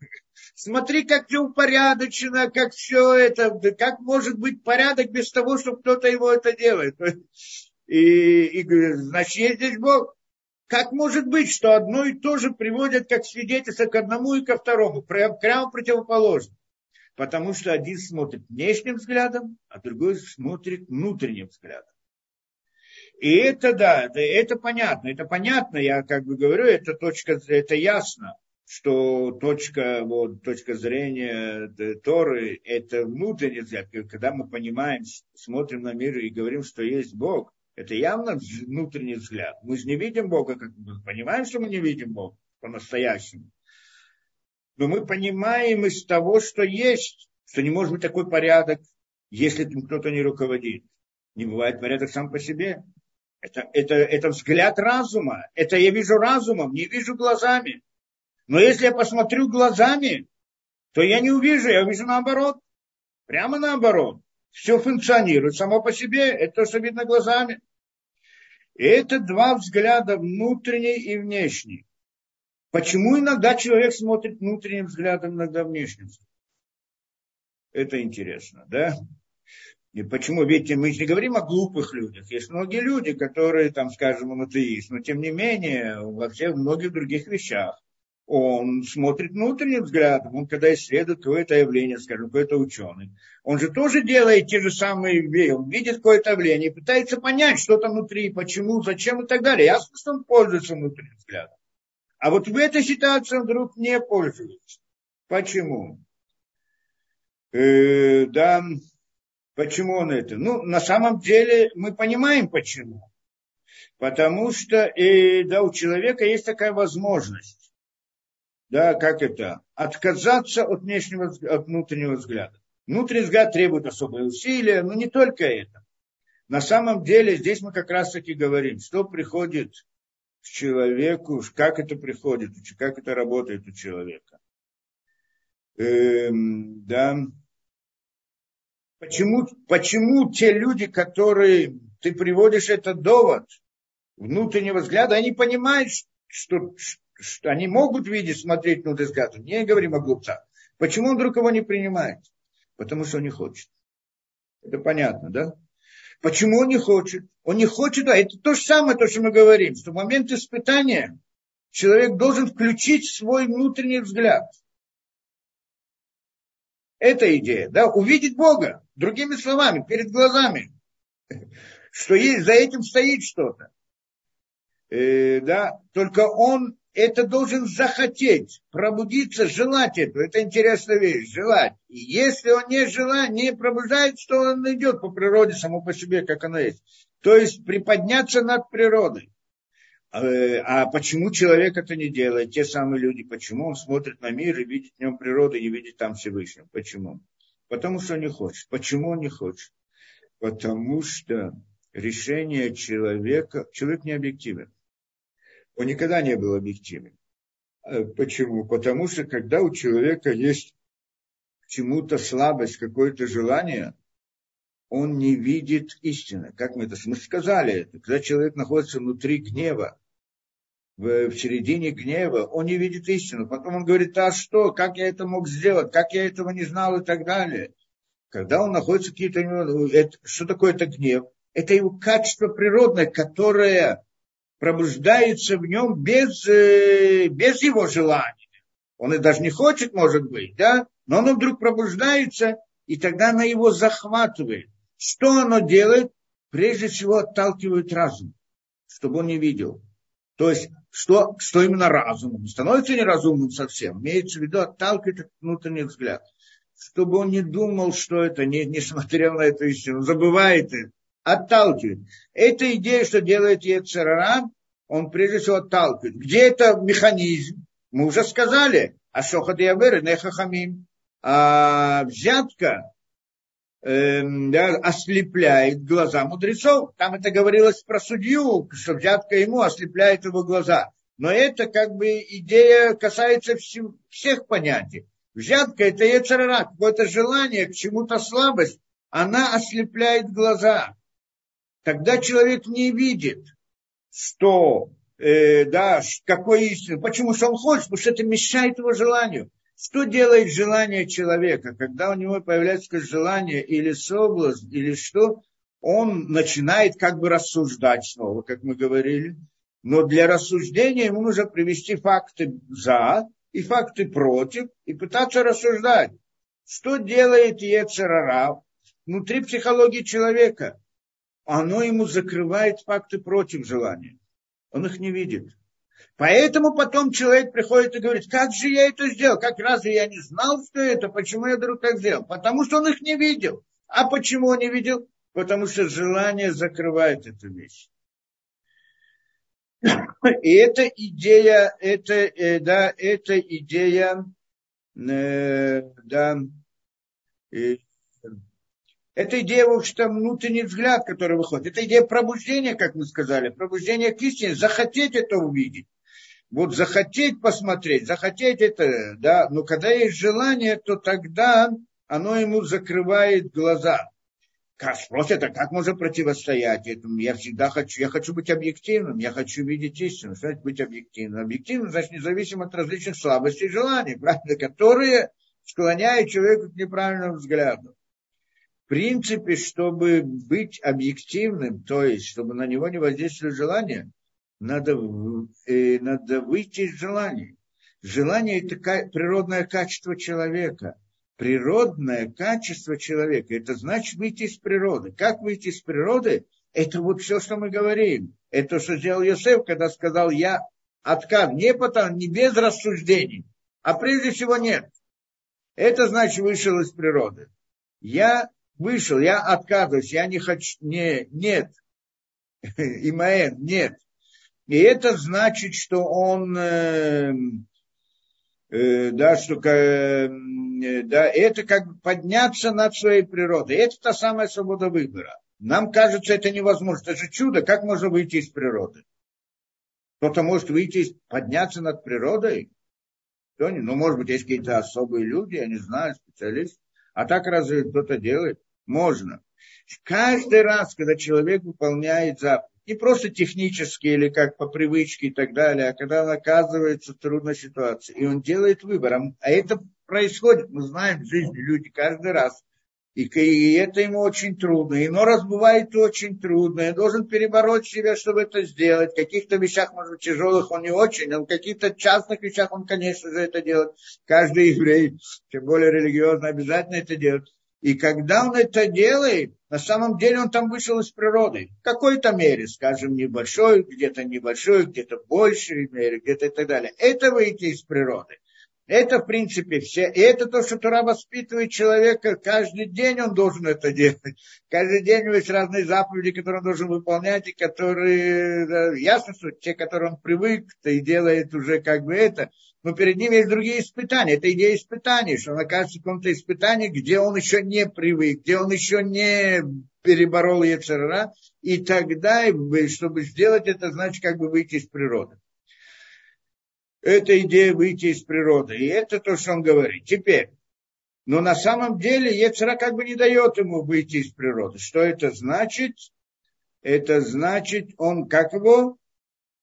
смотри, как все упорядочено, как все это, как может быть порядок без того, чтобы кто-то его это делает. И, и значит, есть здесь Бог. Как может быть, что одно и то же приводят как свидетельство к одному и ко второму, прямо противоположно? Потому что один смотрит внешним взглядом, а другой смотрит внутренним взглядом. И это да, это понятно, это понятно, я как бы говорю, это точка, это ясно, что точка, вот, точка зрения Торы – это внутренний взгляд, когда мы понимаем, смотрим на мир и говорим, что есть Бог, это явно внутренний взгляд. Мы же не видим Бога, как мы понимаем, что мы не видим Бога по-настоящему. Но мы понимаем из того, что есть, что не может быть такой порядок, если кто-то не руководит. Не бывает порядок сам по себе. Это, это, это взгляд разума. Это я вижу разумом, не вижу глазами. Но если я посмотрю глазами, то я не увижу, я увижу наоборот. Прямо наоборот все функционирует само по себе, это то, что видно глазами. И это два взгляда, внутренний и внешний. Почему иногда человек смотрит внутренним взглядом, иногда внешним? Это интересно, да? И почему? Ведь мы не говорим о глупых людях. Есть многие люди, которые, там, скажем, монотеист, но тем не менее, во всех многих других вещах он смотрит внутренним взглядом, он когда исследует какое-то явление, скажем, какой-то ученый, он же тоже делает те же самые вещи, он видит какое-то явление пытается понять, что там внутри, почему, зачем и так далее. Ясно, что он пользуется внутренним взглядом. А вот в этой ситуации он вдруг не пользуется. Почему? Э, да, почему он это? Ну, на самом деле мы понимаем почему. Потому что э, да, у человека есть такая возможность да, как это, отказаться от внешнего, от внутреннего взгляда. Внутренний взгляд требует особые усилия, но не только это. На самом деле здесь мы как раз таки говорим, что приходит к человеку, как это приходит, как это работает у человека. Эм, да. Почему, почему те люди, которые ты приводишь этот довод внутреннего взгляда, они понимают, что, что они могут видеть, смотреть на взгляд. Не говорим о глупцах. Почему он вдруг его не принимает? Потому что он не хочет. Это понятно, да? Почему он не хочет? Он не хочет, да, это то же самое, то, что мы говорим, что в момент испытания человек должен включить свой внутренний взгляд. Это идея, да, увидеть Бога, другими словами, перед глазами, что есть, за этим стоит что-то. Э, да, только он это должен захотеть, пробудиться, желать этого. Это интересная вещь, желать. И если он не желает, не пробуждает, что он идет по природе само по себе, как оно есть. То есть приподняться над природой. Э, а почему человек это не делает? Те самые люди, почему он смотрит на мир и видит в нем природу, не видит там Всевышнего? Почему? Потому что не хочет. Почему он не хочет? Потому что решение человека, человек не объективен он никогда не был объективен. Э, почему? Потому что когда у человека есть к чему-то слабость, какое-то желание, он не видит истины. Как мы это мы сказали, это, когда человек находится внутри гнева, в, в середине гнева, он не видит истину. Потом он говорит, а что, как я это мог сделать, как я этого не знал и так далее. Когда он находится какие-то... Что такое это гнев? Это его качество природное, которое пробуждается в нем без, э, без его желания. Он и даже не хочет, может быть, да, но он вдруг пробуждается, и тогда она его захватывает. Что оно делает? Прежде всего отталкивает разум, чтобы он не видел. То есть, что, что именно разум? Он становится неразумным совсем. Имеется в виду отталкивает этот внутренний взгляд. Чтобы он не думал, что это, не, не смотрел на эту истину, забывает это отталкивает. Эта идея, что делает Ецерара, он прежде всего отталкивает. Где это механизм? Мы уже сказали. А шохат и нехахамим. А взятка э, да, ослепляет глаза мудрецов. Там это говорилось про судью, что взятка ему ослепляет его глаза. но это как бы идея касается всех понятий. Взятка – это яцерара, какое-то желание, к чему-то слабость, она ослепляет глаза. Тогда человек не видит, что, э, да, какой истина. Почему что он хочет? Потому что это мешает его желанию. Что делает желание человека, когда у него появляется желание или соблазн, или что, он начинает как бы рассуждать снова, как мы говорили. Но для рассуждения ему нужно привести факты за и факты против, и пытаться рассуждать. Что делает Ецерара внутри психологии человека? Оно ему закрывает факты против желания. Он их не видит. Поэтому потом человек приходит и говорит, как же я это сделал? Как разве я не знал, что это? Почему я вдруг так сделал? Потому что он их не видел. А почему он не видел? Потому что желание закрывает эту вещь. И эта идея, это, э, да, эта идея, э, да, э, это идея, в общем-то, внутренний взгляд, который выходит. Это идея пробуждения, как мы сказали, пробуждения к истине, захотеть это увидеть. Вот захотеть посмотреть, захотеть это, да, но когда есть желание, то тогда оно ему закрывает глаза. Как спросят, а как можно противостоять этому? Я всегда хочу, я хочу быть объективным, я хочу видеть истину. Значит быть объективным? Объективным, значит, независимо от различных слабостей и желаний, правда, которые склоняют человека к неправильному взгляду. В принципе, чтобы быть объективным, то есть, чтобы на него не воздействовали желания, надо, э, надо выйти из желаний. Желание – это природное качество человека. Природное качество человека – это значит выйти из природы. Как выйти из природы? Это вот все, что мы говорим. Это что сделал Йосеф, когда сказал, я отказ, не потом, не без рассуждений, а прежде всего нет. Это значит вышел из природы. Я вышел, я отказываюсь, я не хочу, не, нет. *laughs* Имаэн, нет. И это значит, что он, э, э, да, что, э, да, это как подняться над своей природой. Это та самая свобода выбора. Нам кажется, это невозможно. Это же чудо. Как можно выйти из природы? Кто-то может выйти, подняться над природой? Кто не? Ну, может быть, есть какие-то особые люди, я не знаю, специалисты. А так разве кто-то делает? Можно. Каждый раз, когда человек выполняет заповедь, не просто технически или как по привычке и так далее, а когда он оказывается в трудной ситуации, и он делает выбор. А это происходит, мы знаем в жизни люди каждый раз. И, и это ему очень трудно. И но раз бывает очень трудно. И должен перебороть себя, чтобы это сделать. В каких-то вещах, может быть, тяжелых он не очень, но в каких-то частных вещах он, конечно же, это делает. Каждый еврей, тем более религиозно, обязательно это делает. И когда он это делает, на самом деле он там вышел из природы. В какой-то мере, скажем, небольшой, где-то небольшой, где-то большей мере, где-то и так далее. Это выйти из природы. Это, в принципе, все. И это то, что Тура воспитывает человека. Каждый день он должен это делать. Каждый день есть разные заповеди, которые он должен выполнять, и которые, да, ясно, что те, которые он привык, то и делает уже как бы это но перед ним есть другие испытания. Это идея испытаний, что он окажется в каком-то испытании, где он еще не привык, где он еще не переборол Ецерара, и тогда, чтобы сделать это, значит, как бы выйти из природы. Это идея выйти из природы. И это то, что он говорит. Теперь, но на самом деле Ецера как бы не дает ему выйти из природы. Что это значит? Это значит, он как его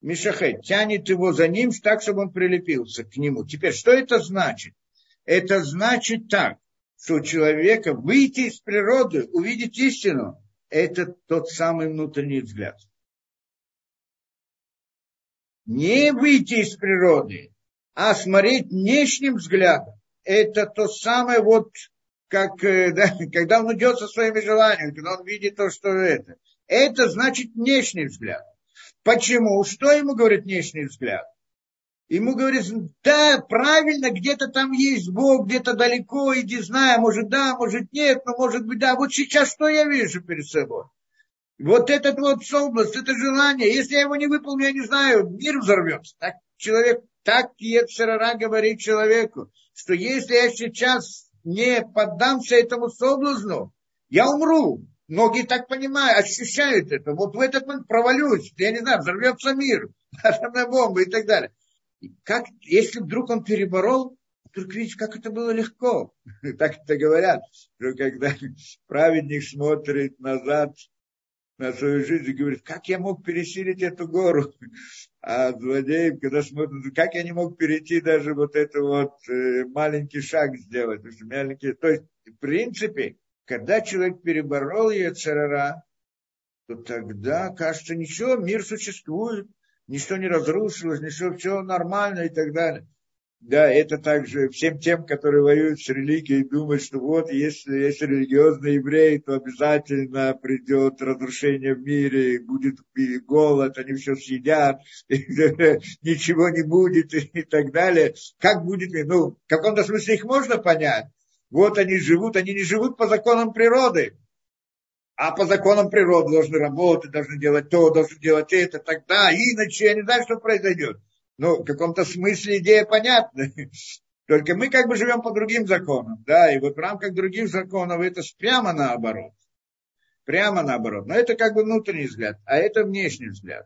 Мишахет тянет его за ним так, чтобы он прилепился к нему. Теперь, что это значит? Это значит так, что у человека выйти из природы, увидеть истину, это тот самый внутренний взгляд. Не выйти из природы, а смотреть внешним взглядом. Это то самое вот, как, э, *laughs* да, когда он идет со своими желаниями, когда он видит то, что это. Это значит внешний взгляд. Почему? Что ему говорит внешний взгляд? Ему говорит, да, правильно, где-то там есть Бог, где-то далеко, иди знай, может да, может нет, но может быть да. Вот сейчас что я вижу перед собой? Вот этот вот область, это желание, если я его не выполню, я не знаю, мир взорвется. Так человек, так Ецерара говорит человеку, что если я сейчас не поддамся этому соблазну, я умру. Многие так понимают, ощущают это. Вот в этот момент провалюсь, я не знаю, взорвется мир. *laughs* атомная бомба и так далее. И как, если вдруг он переборол, вдруг видишь, как это было легко. *laughs* Так это говорят, что когда *laughs* праведник смотрит назад на свою жизнь и говорит, как я мог пересилить эту гору? А злодей, когда смотрит, как я не мог перейти даже вот это вот э, маленький шаг сделать. То есть, маленький, то есть, в принципе, когда человек переборол Ецерара, то тогда кажется, ничего, мир существует, ничто не разрушилось, ничто, все нормально и так далее. Да, это также всем тем, которые воюют с религией, думают, что вот, если есть религиозные евреи, то обязательно придет разрушение в мире, будет голод, они все съедят, *laughs* ничего не будет и так далее. Как будет, ну, в каком-то смысле их можно понять. Вот они живут, они не живут по законам природы, а по законам природы должны работать, должны делать то, должны делать это, тогда, иначе я не знаю, что произойдет. Ну, в каком-то смысле идея понятна. Только мы как бы живем по другим законам, да, и вот в рамках других законов это прямо наоборот. Прямо наоборот. Но это как бы внутренний взгляд, а это внешний взгляд.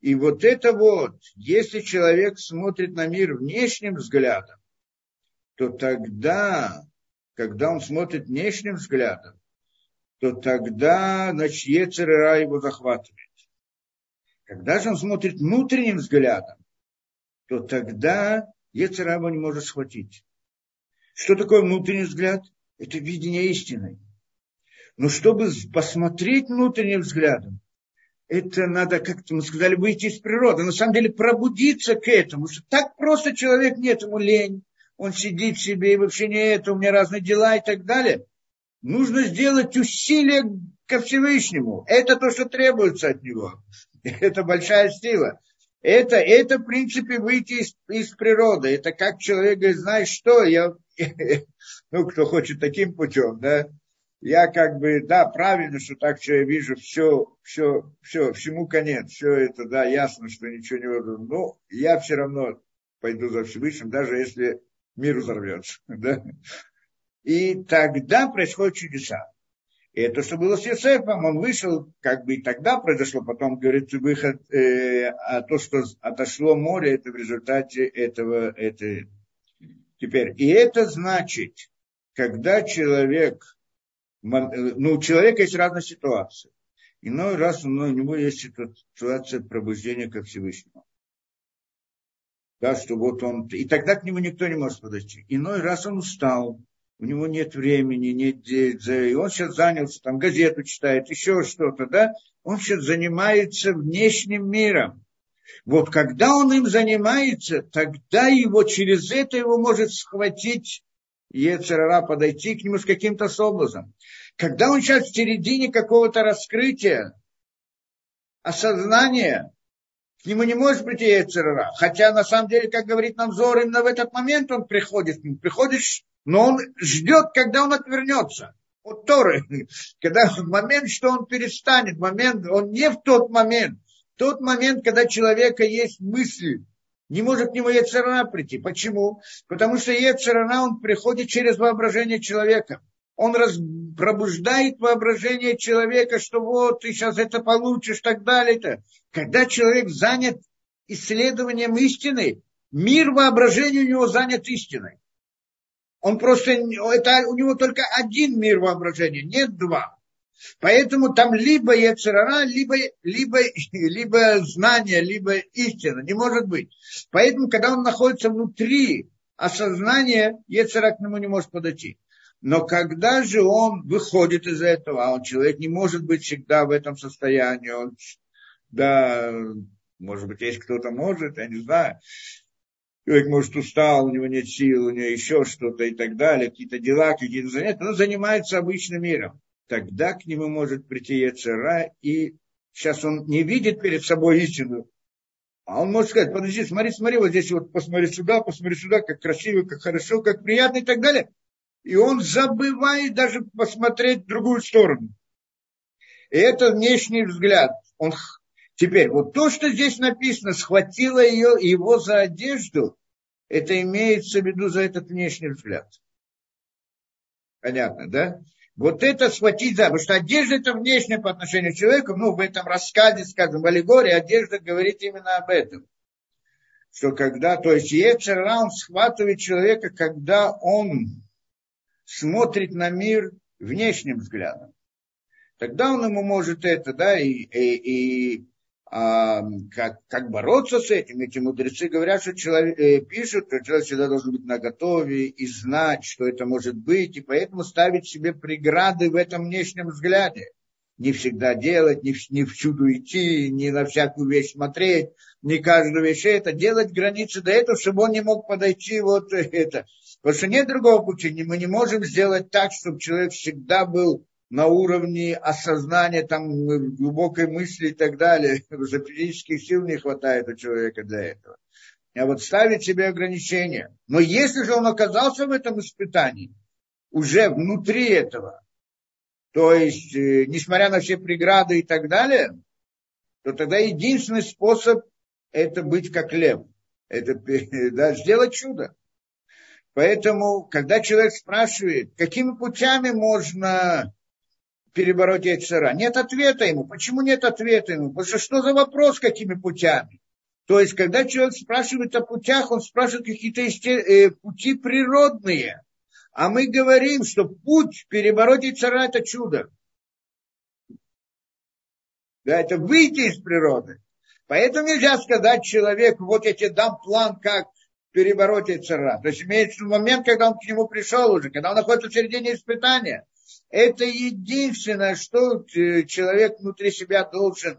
И вот это вот, если человек смотрит на мир внешним взглядом, то тогда, когда он смотрит внешним взглядом, то тогда, значит, Ецерера его захватывает. Когда же он смотрит внутренним взглядом, то тогда Ецераба не может схватить. Что такое внутренний взгляд? Это видение истины. Но чтобы посмотреть внутренним взглядом, это надо, как мы сказали, выйти из природы. На самом деле пробудиться к этому. Что так просто человек нет, ему лень. Он сидит себе и вообще не это, у меня разные дела и так далее. Нужно сделать усилие ко Всевышнему. Это то, что требуется от него. *laughs* Это большая сила. Это, это, в принципе, выйти из, из природы. Это как человек говорит, знаешь что, я, *laughs* ну, кто хочет таким путем, да, я как бы, да, правильно, что так, что я вижу, все, все, все, всему конец, все это, да, ясно, что ничего не буду, но я все равно пойду за Всевышним, даже если мир взорвется, *laughs* да. И тогда происходят чудеса. И это, что было с Юсефом, он вышел, как бы и тогда произошло, потом, говорит, выход, э, а то, что отошло море, это в результате этого, это. Теперь, и это значит, когда человек, ну, у человека есть разные ситуации. Иной раз у него есть ситуация пробуждения ко Всевышнему. Да, что вот он, и тогда к нему никто не может подойти. Иной раз он устал, у него нет времени, нет и он сейчас занялся, там газету читает, еще что-то, да, он сейчас занимается внешним миром. Вот когда он им занимается, тогда его через это его может схватить Ецерара, подойти к нему с каким-то образом. Когда он сейчас в середине какого-то раскрытия, осознания, к нему не может прийти Ецерара. Хотя на самом деле, как говорит нам Зор, именно в этот момент он приходит к нему. Приходит но он ждет, когда он отвернется от Торы, когда в момент, что он перестанет, момент, он не в тот момент, тот момент, когда человека есть мысли, не может к нему Ецерана прийти. Почему? Потому что Ецерана, он приходит через воображение человека. Он раз, пробуждает воображение человека, что вот ты сейчас это получишь, так далее. -то. Когда человек занят исследованием истины, мир воображения у него занят истиной. Он просто, это у него только один мир воображения, нет два. Поэтому там либо Ецерара, либо, либо, *laughs* либо знание, либо истина. Не может быть. Поэтому, когда он находится внутри осознания, Ецера к нему не может подойти. Но когда же он выходит из этого, а он человек не может быть всегда в этом состоянии, он, да, может быть, есть кто-то может, я не знаю человек, может, устал, у него нет сил, у него еще что-то и так далее, какие-то дела, какие-то занятия, он занимается обычным миром. Тогда к нему может прийти Ецера, и сейчас он не видит перед собой истину, а он может сказать, подожди, смотри, смотри, вот здесь вот посмотри сюда, посмотри сюда, как красиво, как хорошо, как приятно и так далее. И он забывает даже посмотреть в другую сторону. И это внешний взгляд. Он Теперь, вот то, что здесь написано, схватило ее, его за одежду, это имеется в виду за этот внешний взгляд. Понятно, да? Вот это схватить за... Потому что одежда это внешне по отношению к человеку. Ну, в этом рассказе, скажем, в аллегории одежда говорит именно об этом. Что когда, то есть Ецера, схватывает человека, когда он смотрит на мир внешним взглядом. Тогда он ему может это, да, и, и, и а, как, как бороться с этим. Эти мудрецы говорят, что человек, э, пишут, что человек всегда должен быть наготове и знать, что это может быть, и поэтому ставить себе преграды в этом внешнем взгляде. Не всегда делать, не, не всюду идти, не на всякую вещь смотреть, не каждую вещь это, делать границы до этого, чтобы он не мог подойти вот это. Потому что нет другого пути, мы не можем сделать так, чтобы человек всегда был на уровне осознания, там, глубокой мысли и так далее. *laughs* Что физических сил не хватает у человека для этого. А вот ставить себе ограничения. Но если же он оказался в этом испытании, уже внутри этого, то есть, э, несмотря на все преграды и так далее, то тогда единственный способ это быть как лев. Это *laughs* да, сделать чудо. Поэтому, когда человек спрашивает, какими путями можно перебороть Яйцера. Нет ответа ему. Почему нет ответа ему? Потому что что за вопрос, какими путями? То есть, когда человек спрашивает о путях, он спрашивает какие-то э, пути природные. А мы говорим, что путь перебороть Яйцера – это чудо. Да, это выйти из природы. Поэтому нельзя сказать человеку, вот я тебе дам план, как перебороть Яйцера. То есть имеется момент, когда он к нему пришел уже, когда он находится в середине испытания. Это единственное, что э, человек внутри себя должен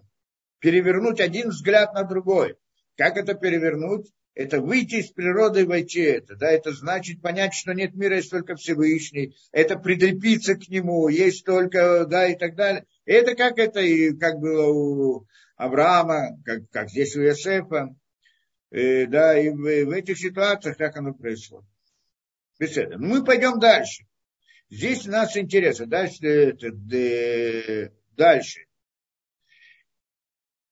перевернуть один взгляд на другой. Как это перевернуть? Это выйти из природы и войти это. Да? Это значит понять, что нет мира, есть только Всевышний. Это прилепиться к нему, есть только, да, и так далее. Это как это, и как было у Авраама, как, как здесь у Иосифа. Э, да, и в, в этих ситуациях как оно происходит. Беседа. Ну, мы пойдем дальше. Здесь нас интересно. Дальше. Дальше.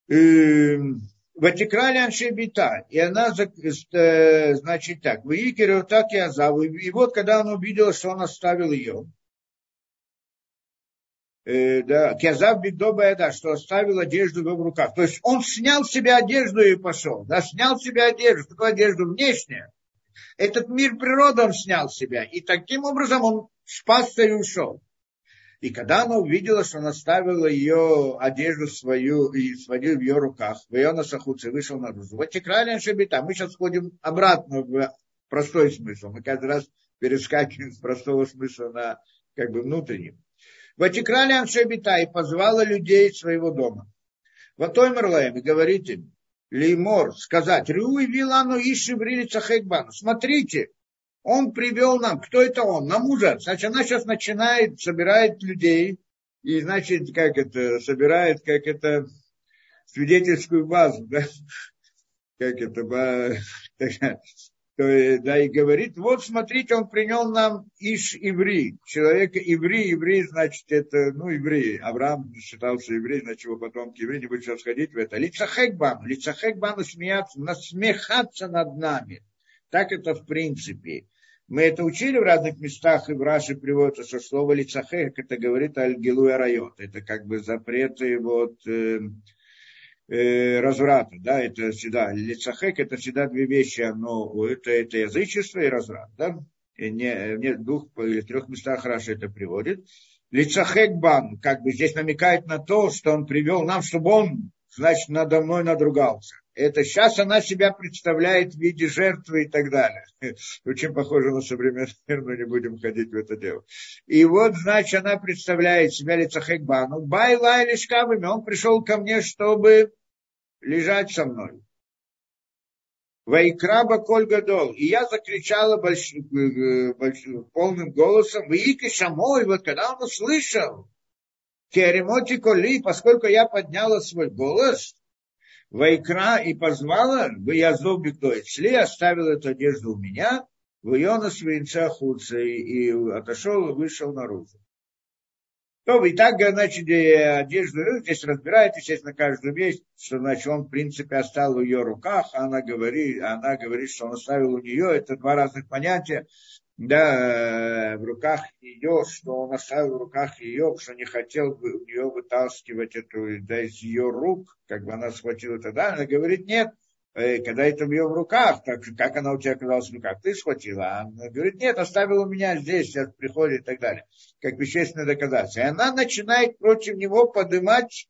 Эм, Ватикрали Аншебита. И она, э, значит так, в Икере так и Азаву. И вот, когда он увидел, что он оставил ее, э, да, Кязав Бигдоба да, что оставил одежду в руках. То есть он снял себе одежду и пошел. Да, снял себе одежду. Такую одежду внешнюю. Этот мир природы он снял себя. И таким образом он спасся и ушел. И когда она увидела, что он оставил ее одежду свою и свою в ее руках, в ее носохуце, вышел наружу. Вот текрали шабита. Мы сейчас ходим обратно в простой смысл. Мы каждый раз перескакиваем с простого смысла на как бы внутренний. Ватикрали Аншебита и позвала людей своего дома. Вот Оймерлаем и говорит им, Леймор, сказать, Рюй Вилану Иши Врилица Хейкбану. Смотрите, он привел нам, кто это он? Намуза. Значит, она сейчас начинает, собирает людей, и, значит, как это, собирает, как это, свидетельскую базу, да? *laughs* Как это, *laughs* да, и говорит, вот смотрите, он принял нам Иш Иври, человека Иври, Иври, значит, это, ну, Иври, Авраам считался Иври, значит, его потомки Иври, не будем сейчас ходить в это. Лицахекбан, Лицахекбан смеяться, насмехаться над нами. Так это в принципе. Мы это учили в разных местах, и в Раши приводится, что слово лицахек, это говорит Альгилу и Райот. Это как бы запреты вот, э, э, разврата. Да, это всегда, лицахек, это всегда две вещи. Одно, это, это язычество и разврат. Да? И не, не двух или трех местах Раши это приводит. Лицахек бан, как бы здесь намекает на то, что он привел нам, чтобы он, значит, надо мной надругался это сейчас она себя представляет в виде жертвы и так далее. Очень похоже на современный мир, но не будем ходить в это дело. И вот, значит, она представляет себя лица Хекбану. Байла или шкавами, он пришел ко мне, чтобы лежать со мной. Вайкраба коль гадол. И я закричала больш... Больш... полным голосом, Вики шамой, вот когда он услышал, Керемоти коли, поскольку я подняла свой голос, Вайкра и позвала, в Язов Бигдой, шли, оставил эту одежду у меня, в Йонас Винца Хуца, и отошел и вышел наружу. То и так, значит, одежду, здесь разбирает, естественно, каждую вещь, что, значит, он, в принципе, оставил в ее руках, а она говорит, она говорит, что он оставил у нее, это два разных понятия. да, в руках ее, что он оставил в руках ее, что не хотел бы у нее вытаскивать эту, да, из ее рук, как бы она схватила тогда, она говорит, нет, э, когда это в ее в руках, так как она у тебя оказалась в руках, ты схватила, она говорит, нет, оставил у меня здесь, сейчас приходит и так далее, как вещественное доказательство. И она начинает против него поднимать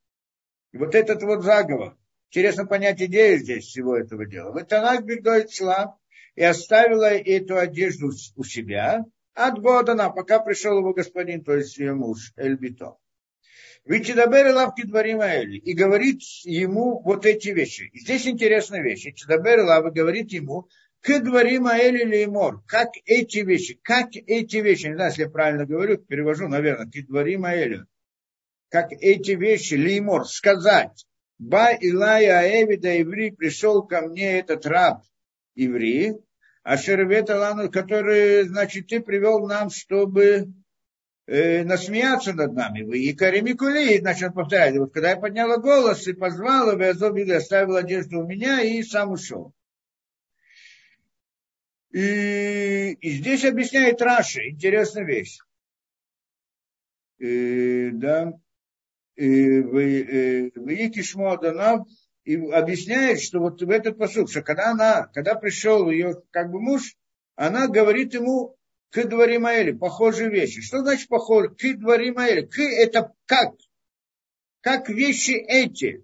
вот этот вот заговор. Интересно понять идею здесь всего этого дела. Вот она говорит, Ислам, и оставила эту одежду у себя от Бодана, пока пришел его господин, то есть ее муж, Эльбито. Вичидабер лавки дворим. И говорит ему вот эти вещи. И здесь интересная вещь. Вичидабер лава говорит ему, к дворим Эли леймор. Как эти вещи, как эти вещи, не знаю, если я правильно говорю, перевожу, наверное, к дворим Эли. Как эти вещи, леймор, сказать. Ба Илая Эвида Иври пришел ко мне этот раб Иври, Ашервет Алану, который, значит, ты привел нам, чтобы насмеяться над нами. Вы и Каримикули, значит, он повторяет, вот когда я подняла голос и позвала, вы озобили, оставил одежду у меня и сам ушел. И, и здесь объясняет Раша интересная вещь. И, да, и, вы, вы Кишмо Аданав, и объясняет, что вот в этот посуд, что когда она, когда пришел ее как бы муж, она говорит ему к Дворимаэле, похожие вещи. Что значит похоже? К Дворимаэле. К это как? Как вещи эти?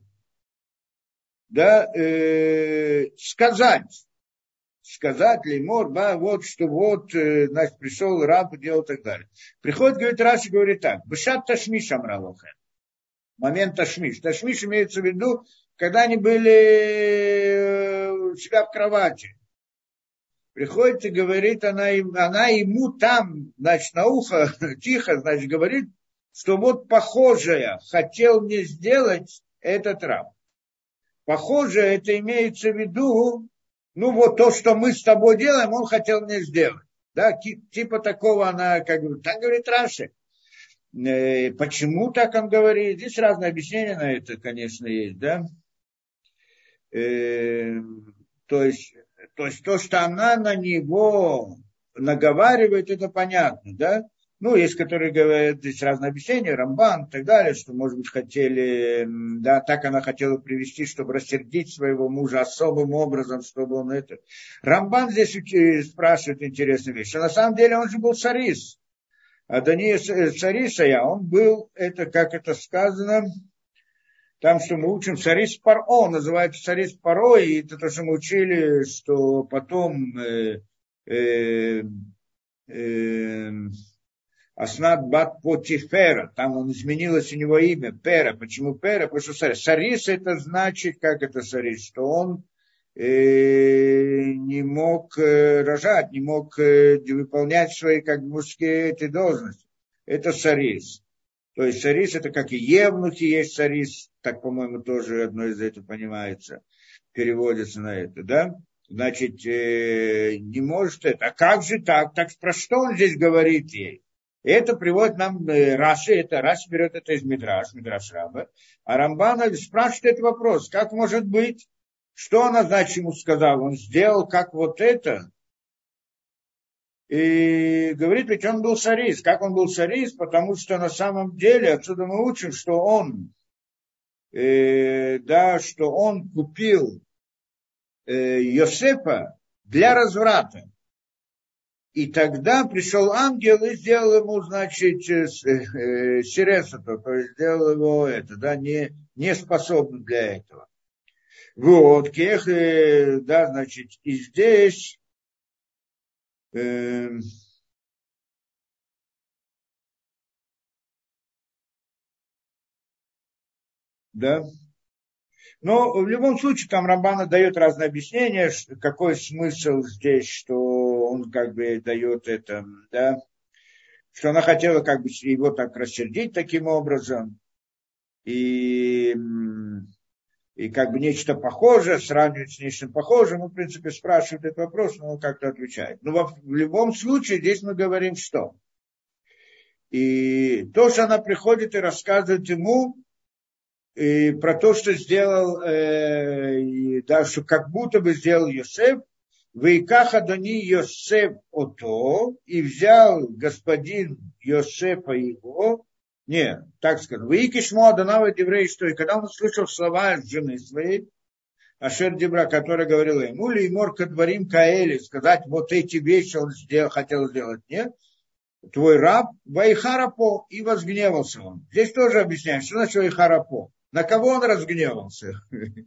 Да, э, сказать. Сказать лимор, да, вот что вот, э, значит, пришел раб, делал и так далее. Приходит, говорит, Раши говорит так. Бышат Ташмиш Амралоха. Момент Ташмиш. Ташмиш имеется в виду, когда они были э, у себя в кровати. Приходит и говорит, она, она ему там, значит, на ухо, *laughs* тихо, значит, говорит, что вот похожее хотел мне сделать этот раб. Похожее это имеется в виду, ну вот то, что мы с тобой делаем, он хотел мне сделать. Да, типа такого она, как бы, так говорит Раши. Э, почему так он говорит? Здесь разные объяснения на это, конечно, есть, да. Э, то есть, то есть то, что она на него наговаривает, это понятно, да? Ну, есть, которые говорят, здесь разные объяснения, Рамбан и так далее, что, может быть, хотели, да, так она хотела привести, чтобы рассердить своего мужа особым образом, чтобы он это... Рамбан здесь спрашивает интересную вещь, что на самом деле он же был царис. А да не цариса я, он был, это, как это сказано, там, что мы учим царис Паро, называется царис Паро, и это то, что мы учили, что потом э, э, э, Аснат Бат Потифера, там он изменилось у него имя, Пера. Почему Пера? Потому что Сарис. Сарис это значит, как это Сарис, что он э, не мог э, рожать, не мог э, выполнять свои как мужские эти должности. Это Сарис. То есть Сарис это как и Евнухи есть Сарис, так, по-моему, тоже одно из этого понимается, переводится на это, да? Значит, э, не может это. А как же так? Так про что он здесь говорит ей? Это приводит нам э, Раши, это Раши берет это из Мидраш, Мидраш Раба. А Рамбана спрашивает этот вопрос, как может быть, что она, значит, ему сказала? Он сделал как вот это, и говорит, ведь он был шарис. Как он был шарис? Потому что на самом деле, отсюда мы учим, что он, э, да, что он купил э, Йосепа для разврата. И тогда пришел ангел и сделал ему, значит, э, э, сиресото, то есть сделал его это, да, не, не способным для этого. Вот, кех, э, да, значит, и здесь Эм, да. Но в любом случае там Рамбана дает разные объяснения, какой смысл здесь, что он как бы дает это, да, что она хотела как бы его так рассердить таким образом. И и как бы нечто похожее, сравнивать с нечто похожим, ну, в принципе, спрашивает этот вопрос, но он как-то отвечает. Но в, в любом случае здесь мы говорим что? И то, что она приходит и рассказывает ему и про то, что сделал, э, и, да, что как будто бы сделал Йосеф, Вейкаха Дани Йосеф Ото, и взял господин Йосефа его, не, так скажем, Вейкиш Моаданава Деврей, что и когда он услышал слова жены своей, Ашер Дебра, который говорил ему, ли мор дворим Каэли, сказать, вот эти вещи он сделал, хотел сделать, нет? Твой раб Вайхарапо, и возгневался он. Здесь тоже объясняем, что значит Вайхарапо. На кого он разгневался? *laughs*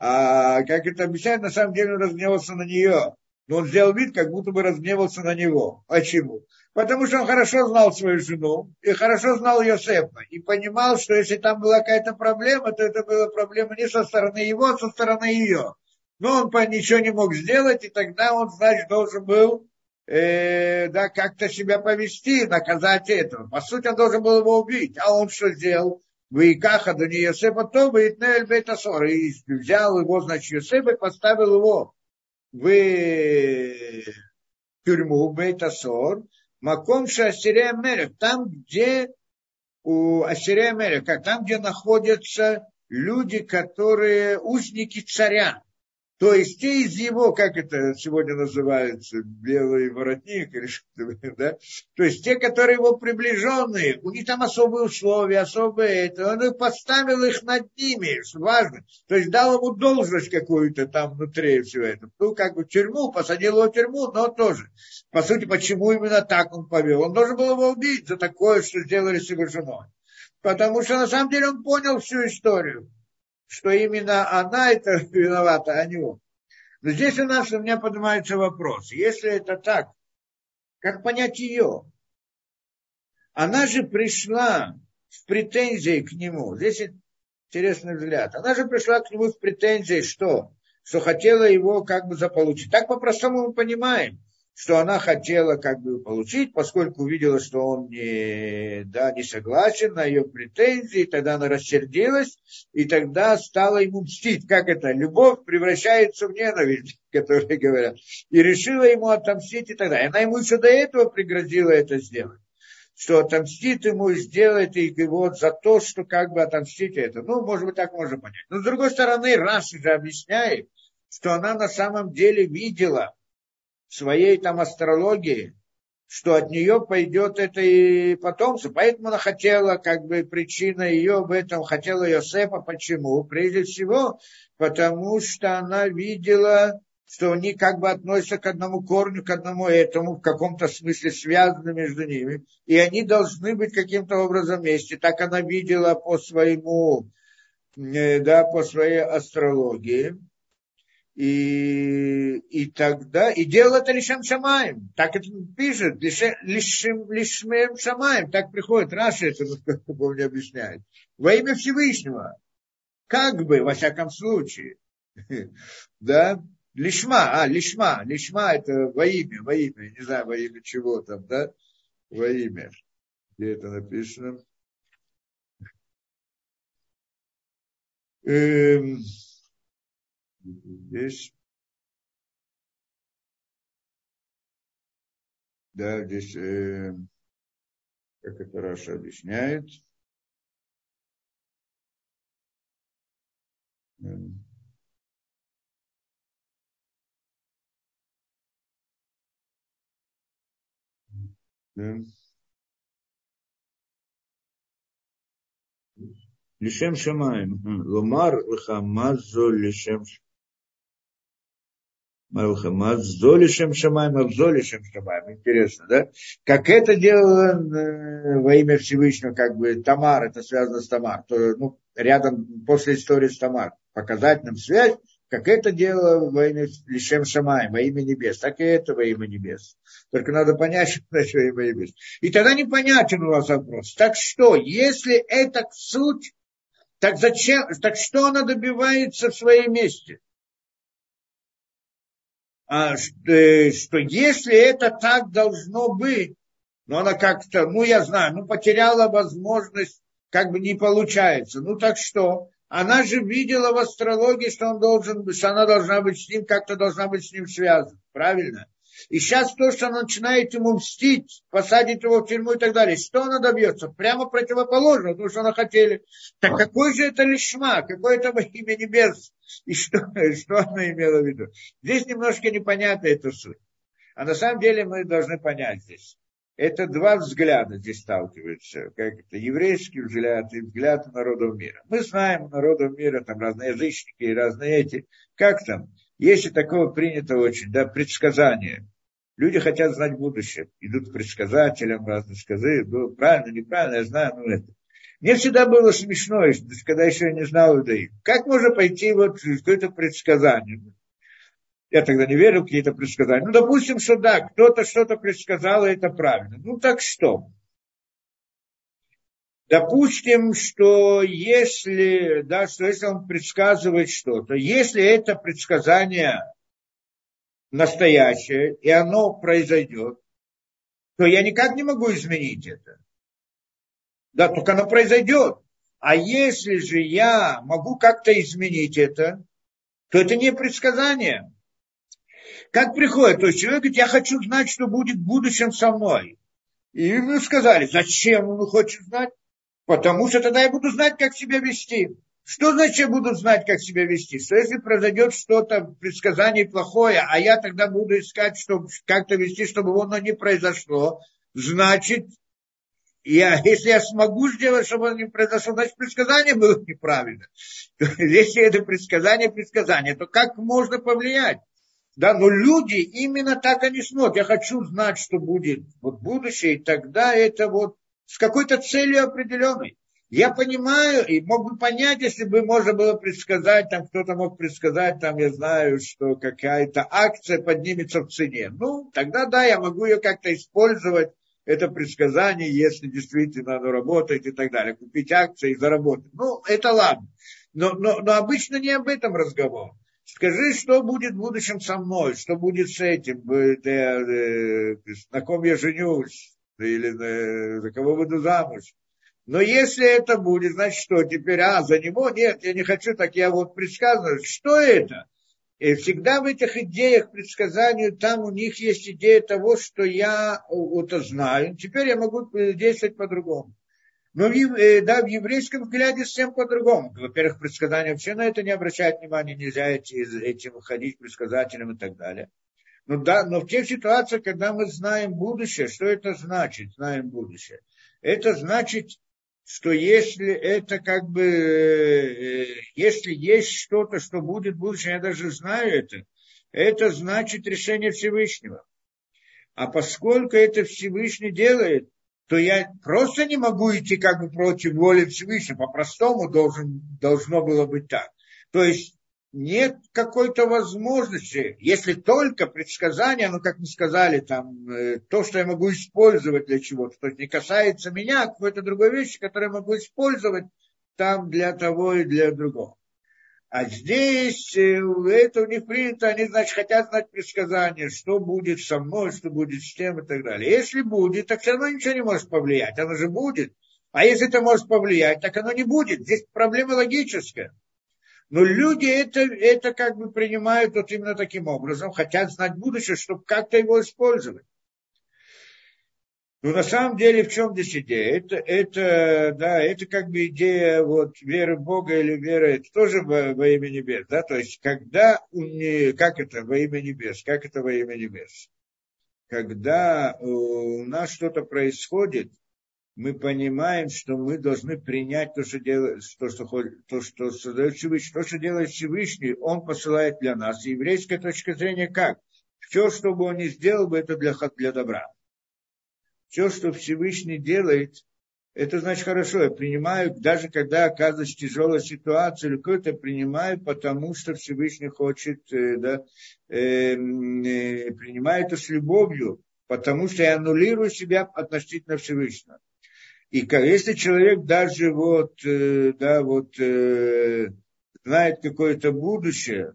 А как это объясняет, на самом деле он разгневался на нее. Но он сделал вид, как будто бы разгневался на него. Почему? Потому что он хорошо знал свою жену и хорошо знал Йосефа. И понимал, что если там была какая-то проблема, то это была проблема не со стороны его, а со стороны ее. Но он ничего не мог сделать, и тогда он, значит, должен был э, да, как-то себя повести, наказать этого. По сути, он должен был его убить. А он что сделал? Вейкаха до Йосефа то Бейтнель Бейтасор. И взял его, значит, Йосефа и поставил его в тюрьму Бейтасор. Маком Шасирея Мерех, там, где у Ассирия Мереха, там, где находятся люди, которые узники царя. То есть те из его, как это сегодня называется, белый воротник или что-то, да? То есть те, которые его приближенные, у них там особые условия, особые это, он поставил их над ними, важно. То есть дал ему должность какую-то там внутри всего этого. Ну, как бы тюрьму, посадил его в тюрьму, но тоже. По сути, почему именно так он повел? Он должен был его убить за такое, что сделали с его женой. Потому что на самом деле он понял всю историю что именно она *laughs* это виновата, а не он. Но здесь у нас у меня поднимается вопрос. Если это так, как понять ее? Она же пришла с претензией к нему. Здесь интересный взгляд. Она же пришла к нему с претензией, что? Что хотела его как бы заполучить. Так по-простому мы понимаем что она хотела как бы получить, поскольку увидела, что он не, да, не согласен на ее претензии, тогда она рассердилась, и тогда стала ему мстить. Как это? Любовь превращается в ненависть, *laughs* которые говорят. И решила ему отомстить и так далее. Она ему еще до этого пригрозила это сделать что отомстит ему и сделает и вот за то, что как бы отомстить это. Ну, может быть, так можно понять. Но с другой стороны, Раши же объясняет, что она на самом деле видела, своей там астрологии, что от нее пойдет это и потомство. Поэтому она хотела, как бы причина ее в этом, хотела Йосефа. Почему? Прежде всего, потому что она видела, что они как бы относятся к одному корню, к одному этому, в каком-то смысле связаны между ними. И они должны быть каким-то образом вместе. Так она видела по своему, э, да, по своей астрологии. И, и тогда, и делал это лишем шамаем. Так это пишет, лишем, лишем шамаем. Так приходит, Раша это, мне объясняет. Во имя Всевышнего. Как бы, во всяком случае. *laughs* Да? Лишма, а, лишма. Лишма это во имя, во имя. Не знаю, во имя чего там, да? Во имя. Где это написано? Эм, здесь. Да, здесь, э, как это Раша объясняет. Лишем шамаем. Ломар лхамазо лишем Мазолишем Шамай, Мазолишем Шамай. Интересно, да? Как это делала э, во имя Всевышнего, как бы Тамар, это связано с Тамар. То, ну, рядом, после истории с Тамар, показать нам связь, как это делала во имя Лишем Шамай, во имя небес, так и это во имя небес. Только надо понять, *laughs* что значит во имя небес. И тогда непонятен у вас вопрос. Так что, если это суть, так зачем, так что она добивается в своей месте? А, что, что если это так должно быть, но она как-то, ну я знаю, ну потеряла возможность, как бы не получается. Ну так что? Она же видела в астрологии, что он должен, что она должна быть с ним, как-то должна быть с ним связана. Правильно? И сейчас то, что она начинает ему мстить, посадить его в тюрьму и так далее, что она добьется? Прямо противоположно, то, что она хотели. Так какой же это лишма, какое это имя небес? И что, *laughs* что она имела в виду. Здесь немножко непонятна эта суть. А на самом деле мы должны понять здесь. Это два взгляда здесь сталкиваются. Как это еврейский взгляд и взгляд народов мира. Мы знаем народов мира, там разные язычники и разные эти. Как там? Если такого принято очень, да, предсказание. Люди хотят знать будущее. Идут к предсказателям, разные сказы. Ну, правильно, неправильно, я знаю, ну это. Мне всегда было смешно, когда еще я не знал иудаим. Как можно пойти вот в какое-то предсказание? Я тогда не верил в какие-то предсказания. Ну, допустим, что да, кто-то что-то предсказал, и это правильно. Ну, так что? Допустим, что если, да, что если он предсказывает что-то, если это предсказание настоящее, и оно произойдет, то я никак не могу изменить это. Да, только оно произойдет. А если же я могу как-то изменить это, то это не предсказание. Как приходит, то есть человек говорит, я хочу знать, что будет в будущем со мной. И ему сказали, зачем он хочет знать? Потому что тогда я буду знать, как себя вести. Что значит, я буду знать, как себя вести? Что если произойдет что-то, предсказание плохое, а я тогда буду искать, чтобы как-то вести, чтобы оно не произошло, значит, я, если я смогу сделать, чтобы оно не произошло, значит, предсказание было неправильно. Если это предсказание, предсказание, то как можно повлиять? Да, но люди именно так они смотрят. Я хочу знать, что будет вот будущее, и тогда это вот с какой-то целью определенной. Я понимаю и мог бы понять, если бы можно было предсказать, там кто-то мог предсказать, там я знаю, что какая-то акция поднимется в цене. Ну, тогда да, я могу ее как-то использовать, это предсказание, если действительно оно работает и так далее. Купить акции и заработать. Ну, это ладно. Но, но, но обычно не об этом разговор. Скажи, что будет в будущем со мной, что будет с этим, на ком я женюсь, или за кого буду замуж. Но если это будет, значит что, теперь, а, за него, нет, я не хочу, так я вот предсказываю. Что это? И всегда в этих идеях предсказаний, там у них есть идея того, что я это знаю, теперь я могу действовать по-другому. Но э, да, в еврейском взгляде совсем по-другому. Во-первых, предсказания вообще на это не обращают внимания, нельзя эти, этим выходить предсказателям и так далее. Ну да, но в тех ситуациях, когда мы знаем будущее, что это значит, знаем будущее? Это значит, что если это как бы, э, если есть что-то, что будет в будущем, я даже знаю это, это значит решение Всевышнего. А поскольку это Всевышний делает, то я просто не могу идти как бы против воли Всевышнего. По-простому должен, должно было быть так. То есть нет какой-то возможности, если только предсказание, ну, как мы сказали, там, э, то, что я могу использовать для чего-то, то есть не касается меня, а какой-то другой вещи, которую я могу использовать там для того и для другого. А здесь э, это у них принято, они, значит, хотят знать предсказания, что будет со мной, что будет с тем и так далее. Если будет, так все равно ничего не может повлиять, оно же будет. А если это может повлиять, так оно не будет. Здесь проблема логическая. Но люди это, это как бы принимают вот именно таким образом, хотят знать будущее, чтобы как-то его использовать. Ну, на самом деле, в чем здесь идея? Это, это, да, это как бы идея вот, веры в Бога или веры, это тоже во, во имя небес, да, то есть, когда, как это во имя небес, как это во имя небес? Когда у нас что-то происходит, мы понимаем, что мы должны принять то, что, делает, то, что, то, что создает Всевышний, то, что делает Всевышний, Он посылает для нас. И еврейская точка зрения как? Все, что бы он ни сделал, бы это для, для добра все, что Всевышний делает, это значит хорошо. Я принимаю, даже когда оказывается тяжелая ситуация, или какое-то принимаю, потому что Всевышний хочет, э, да, э, э, принимаю это с любовью, потому что я аннулирую себя относительно Всевышнего. И если человек даже вот, э, да, вот, э, знает какое-то будущее,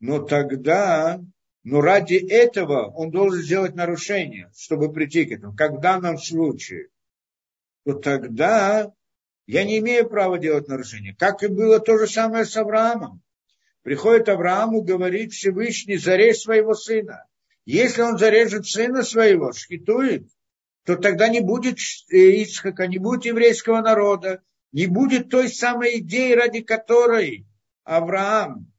но тогда но ради этого он должен сделать нарушение, чтобы прийти к этому. Как в данном случае, то тогда я не имею права делать нарушение. Как и было то же самое с Авраамом. Приходит Аврааму, говорит Всевышний, зарежь своего сына. Если он зарежет сына своего, шхитует, то тогда не будет Ицхака, не будет еврейского народа, не будет той самой идеи, ради которой Авраам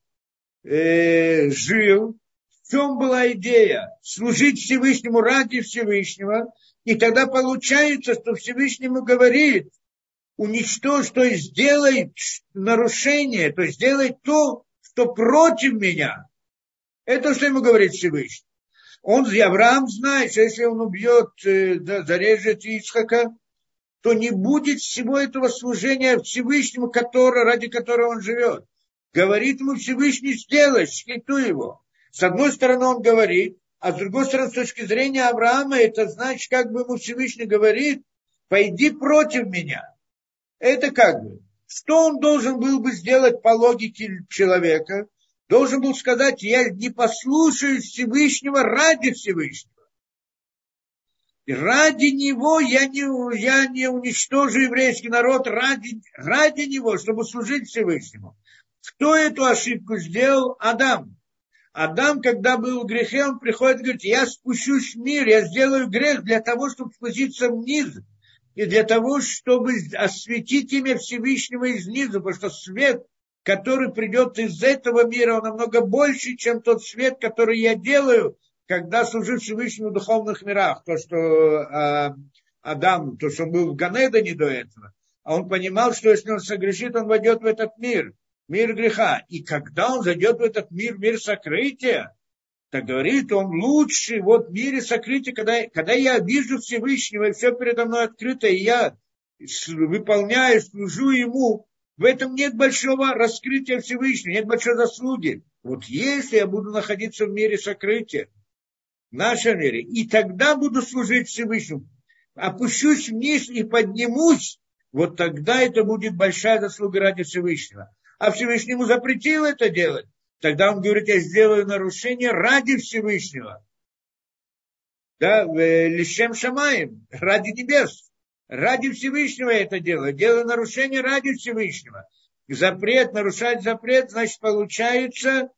э, жил, в чем была идея? Служить Всевышнему ради Всевышнего. И тогда получается, что Всевышнему говорит, уничтожь, то есть сделай нарушение, то есть сделай то, что против меня. Это что ему говорит Всевышний. Он, Авраам знает, что если он убьет, э, да, зарежет Ицхака, то не будет всего этого служения Всевышнему, который, ради которого он живет. Говорит ему Всевышний, сделай, шхиту его. С одной стороны он говорит, а с другой стороны, с точки зрения Авраама, это значит, как бы ему Всевышний говорит, пойди против меня. Это как бы, что он должен был бы сделать по логике человека? Должен был сказать, я не послушаю Всевышнего ради Всевышнего. И ради него я не, я не уничтожу еврейский народ, ради, ради него, чтобы служить Всевышнему. Кто эту ошибку сделал? Адам. Адам, когда был в грехе, он приходит и говорит, я спущусь в мир, я сделаю грех для того, чтобы спуститься вниз. И для того, чтобы осветить имя Всевышнего изнизу, потому что свет, который придет из этого мира, он намного больше, чем тот свет, который я делаю, когда служу Всевышнему в духовных мирах, то, что э, Адам, то, что он был в Ганедане до этого, а он понимал, что если он согрешит, он войдет в этот мир, мир греха. И когда он зайдет в этот мир, мир сокрытия, так говорит он лучший вот в мире сокрытия, когда, когда я вижу Всевышнего, и все передо мной открыто, и я выполняю, служу ему, в этом нет большого раскрытия Всевышнего, нет большой заслуги. Вот если я буду находиться в мире сокрытия, в нашем мире. И тогда буду служить Всевышнему. Опущусь вниз и поднимусь, вот тогда это будет большая заслуга ради Всевышнего. А Всевышнему запретил это делать. Тогда он говорит, я сделаю нарушение ради Всевышнего. Да, лишем шамаем, ради небес. Ради Всевышнего это делаю. Делаю нарушение ради Всевышнего. Запрет, нарушать запрет, значит, получается,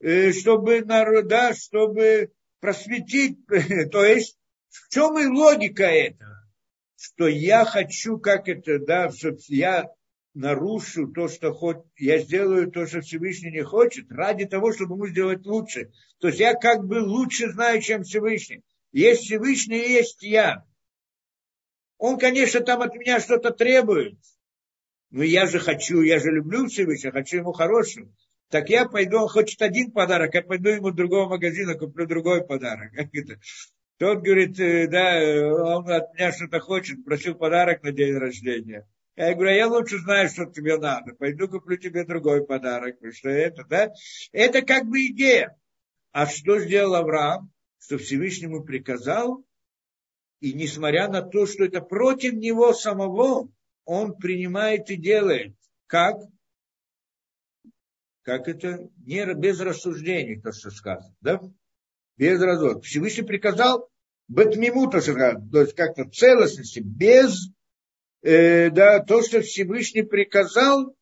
э, чтобы, да, чтобы просветить, *laughs* то есть в чем и логика этого? Что я хочу, как это, да, чтобы я нарушу то, что хоть, я сделаю то, что Всевышний не хочет, ради того, чтобы ему сделать лучше. То есть я как бы лучше знаю, чем Всевышний. Есть Всевышний есть я. Он, конечно, там от меня что-то требует. Но я же хочу, я же люблю Всевышнего, хочу ему хорошего так я пойду, он хочет один подарок, я пойду ему другого магазина, куплю другой подарок. *laughs* Тот говорит, э, да, он от меня что-то хочет, просил подарок на день рождения. Я говорю, «А я лучше знаю, что тебе надо. Пойду куплю тебе другой подарок. Что это, да? Это как бы идея. А что сделал Авраам? Что Всевышнему приказал, и несмотря на то, что это против него самого, он принимает и делает. Как? как это, не, без рассуждений, то, что сказано, да? Без разок. Всевышний приказал Бетмиму, то, то есть как-то целостности, без, э, да, то, что Всевышний приказал,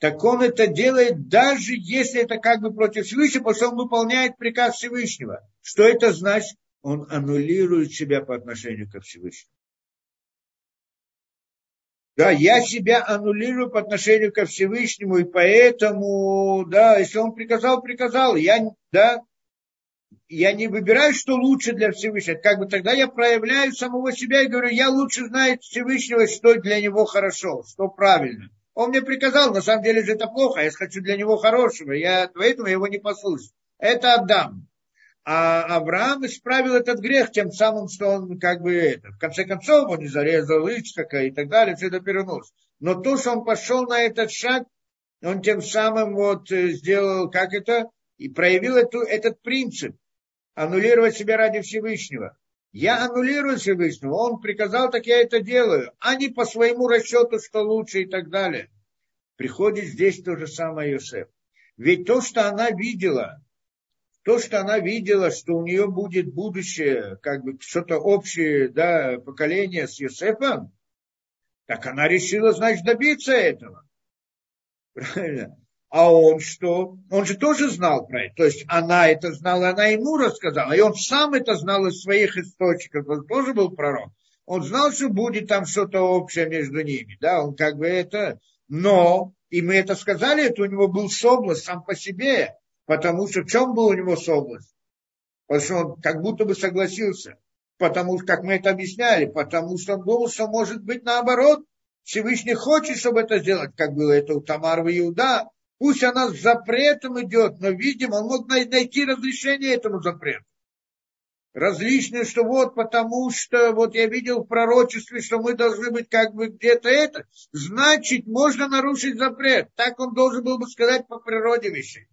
так он это делает, даже если это как бы против Всевышнего, потому что он выполняет приказ Всевышнего. Что это значит? Он аннулирует себя по отношению к Всевышнему. Да, я себя аннулирую по отношению ко Всевышнему, и поэтому, да, если он приказал, приказал, я, да, я не выбираю, что лучше для Всевышнего. Как бы тогда я проявляю самого себя и говорю, я лучше знаю Всевышнего, что для него хорошо, что правильно. Он мне приказал, на самом деле же это плохо, я хочу для него хорошего, я поэтому его не послушаю. Это отдам. А Авраам исправил этот грех тем самым, что он как бы это, в конце концов он не зарезал Ицхака и так далее, все это перенос. Но то, что он пошел на этот шаг, он тем самым вот э, сделал, как это, и проявил эту, этот принцип, аннулировать себя ради Всевышнего. Я аннулирую Всевышнего, он приказал, так я это делаю, а не по своему расчету, что лучше и так далее. Приходит здесь то же самое Йосеф. Ведь то, что она видела, то, что она видела, что у нее будет будущее, как бы что-то общее, да, поколение с Юсефом, так она решила, значит, добиться этого. Правильно? А он что? Он же тоже знал про это. То есть она это знала, она ему рассказала. И он сам это знал из своих источников. Он тоже был пророк. Он знал, что будет там что-то общее между ними. Да, он как бы это... Но И мы это сказали, это у него был соблазн сам по себе, потому что в чем был у него соблазн? Потому что он как будто бы согласился. Потому что, как мы это объясняли, потому что он думал, что может быть наоборот. Всевышний хочет, чтобы это сделать, как было это у Тамара и Иуда. Пусть она с запретом идет, но, видимо, он мог найти разрешение этому запрету. Различные, что вот потому что, вот я видел в пророчестве, что мы должны быть как бы где-то это, значит, можно нарушить запрет. Так он должен был бы сказать по природе вещей.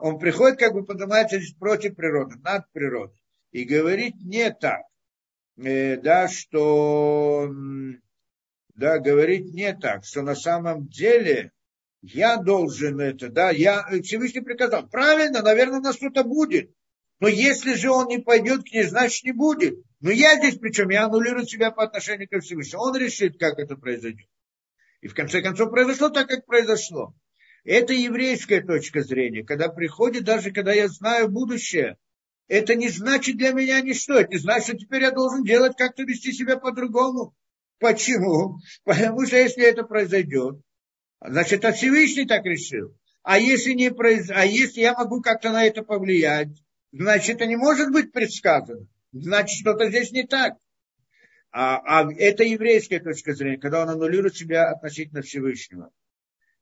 Он приходит, как бы поднимается против природы, над природой. И говорит не так. Э, да, что, да, говорит не так, что на самом деле я должен это, да, я, Всевышний приказал, правильно, наверное, у нас что-то будет, но если же он не пойдет к ней, значит не будет. Но я здесь причем, я аннулирую себя по отношению к Всевышнему. Он решит, как это произойдет. И в конце концов произошло так, как произошло. Это еврейская точка зрения. Когда приходит, даже когда я знаю будущее, это не значит для меня ничто. Это не значит, что теперь я должен делать как-то вести себя по-другому. Почему? Потому что если это произойдет, значит, а Всевышний так решил. А если, не произ... а если я могу как-то на это повлиять, значит, это не может быть предсказано. Значит, что-то здесь не так. А, а это еврейская точка зрения, когда он аннулирует себя относительно Всевышнего.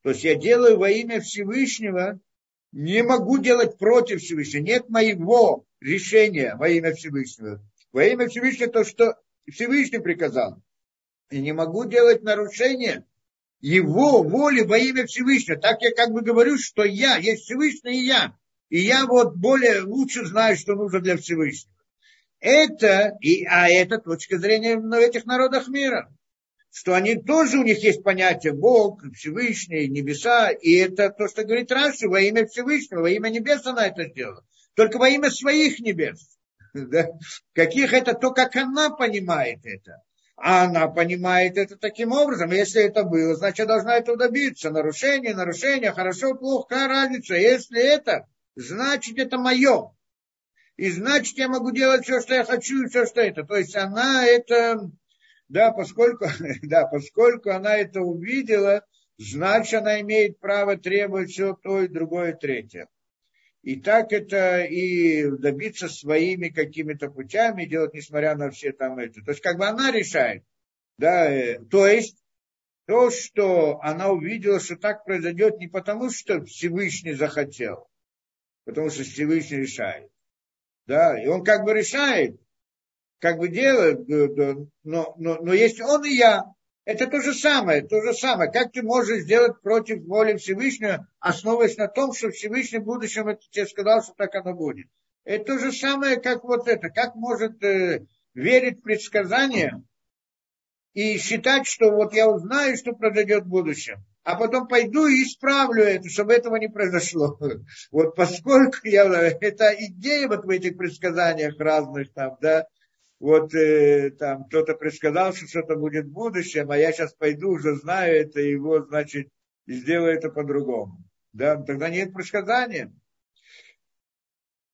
То есть я делаю во имя Всевышнего, не могу делать против Всевышнего. Нет моего решения во имя Всевышнего. Во имя Всевышнего то, что Всевышний приказал. И не могу делать нарушение его воли во имя Всевышнего. Так я как бы говорю, что я, есть Всевышний и я. И я вот более лучше знаю, что нужно для Всевышнего. Это, и, а это точка зрения на этих народах мира. Что они тоже, у них есть понятие Бог, Всевышний, небеса. И это то, что говорит Раши, во имя Всевышнего, во имя небес она это сделала. Только во имя своих небес. *laughs* Да? Каких это, то, как она понимает это. А она понимает это таким образом. Если это было, значит, должна этого добиться. Нарушение, нарушение, хорошо, плохо, какая разница. Если это, значит, это мое. И значит, я могу делать все, что я хочу, и все, что это. То есть она это, да, поскольку, *laughs* да, поскольку она это увидела, значит, она имеет право требовать все то и другое, третье. И так это и добиться своими какими-то путями, делать, несмотря на все там это. То есть, как бы она решает. Да, э, то есть, то, что она увидела, что так произойдет не потому, что Всевышний захотел, потому что Всевышний решает. Да, и он как бы решает, как бы делает, но, но, но есть он и я. Это то же самое, то же самое. Как ты можешь сделать против воли Всевышнего, основываясь на том, что Всевышний в будущем это тебе сказал, что так оно будет. Это то же самое, как вот это. Как может э, верить в предсказания и считать, что вот я узнаю, что произойдет в будущем а потом пойду и исправлю это, чтобы этого не произошло. *laughs* Вот поскольку я, *laughs* это идея вот в этих предсказаниях разных там, да, вот э, там кто-то предсказал, что что-то будет в будущем, а я сейчас пойду, уже знаю это, и вот, значит, сделаю это по-другому. Да, тогда нет предсказания.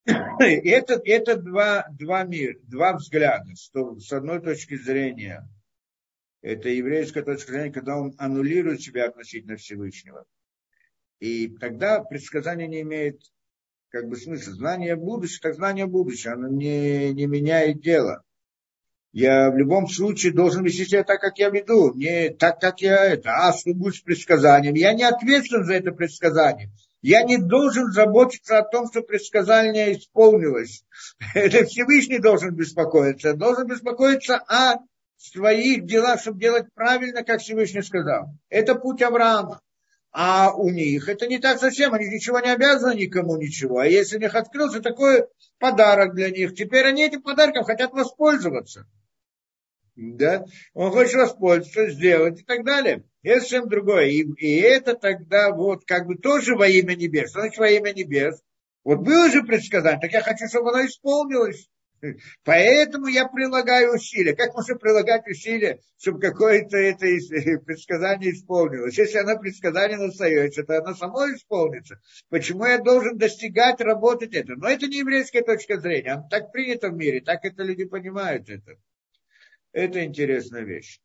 Это, это два, два мира, два взгляда, что с одной точки зрения – это еврейская точка зрения, когда он аннулирует себя относительно Всевышнего. И тогда предсказание не имеет как бы смысла. Знание будущего, так знание будущего, оно не, не меняет дело. Я в любом случае должен вести себя так, как я веду, не так, как я это. А что с предсказанием? Я не ответственен за это предсказание. Я не должен заботиться о том, что предсказание исполнилось. *laughs* Это Всевышний должен беспокоиться. Должен беспокоиться о своих делах, чтобы делать правильно, как Всевышний сказал. Это путь Авраама. А у них это не так совсем, они ничего не обязаны никому ничего. А если у них открылся такой подарок для них, теперь они этим подарком хотят воспользоваться. Да? Он хочет воспользоваться, сделать и так далее. Это совсем другое. И, и это тогда вот как бы тоже во имя небес. Значит во имя небес? Вот было же предсказание, так я хочу, чтобы оно исполнилось. *laughs* Поэтому я прилагаю усилия. Как можно прилагать усилия, чтобы какое-то это *laughs* предсказание исполнилось? Если оно предсказание остается, то оно само исполнится. Почему я должен достигать, работать это? Но это не еврейская точка зрения. Так принято в мире, так это люди понимают это. Это интересная вещь.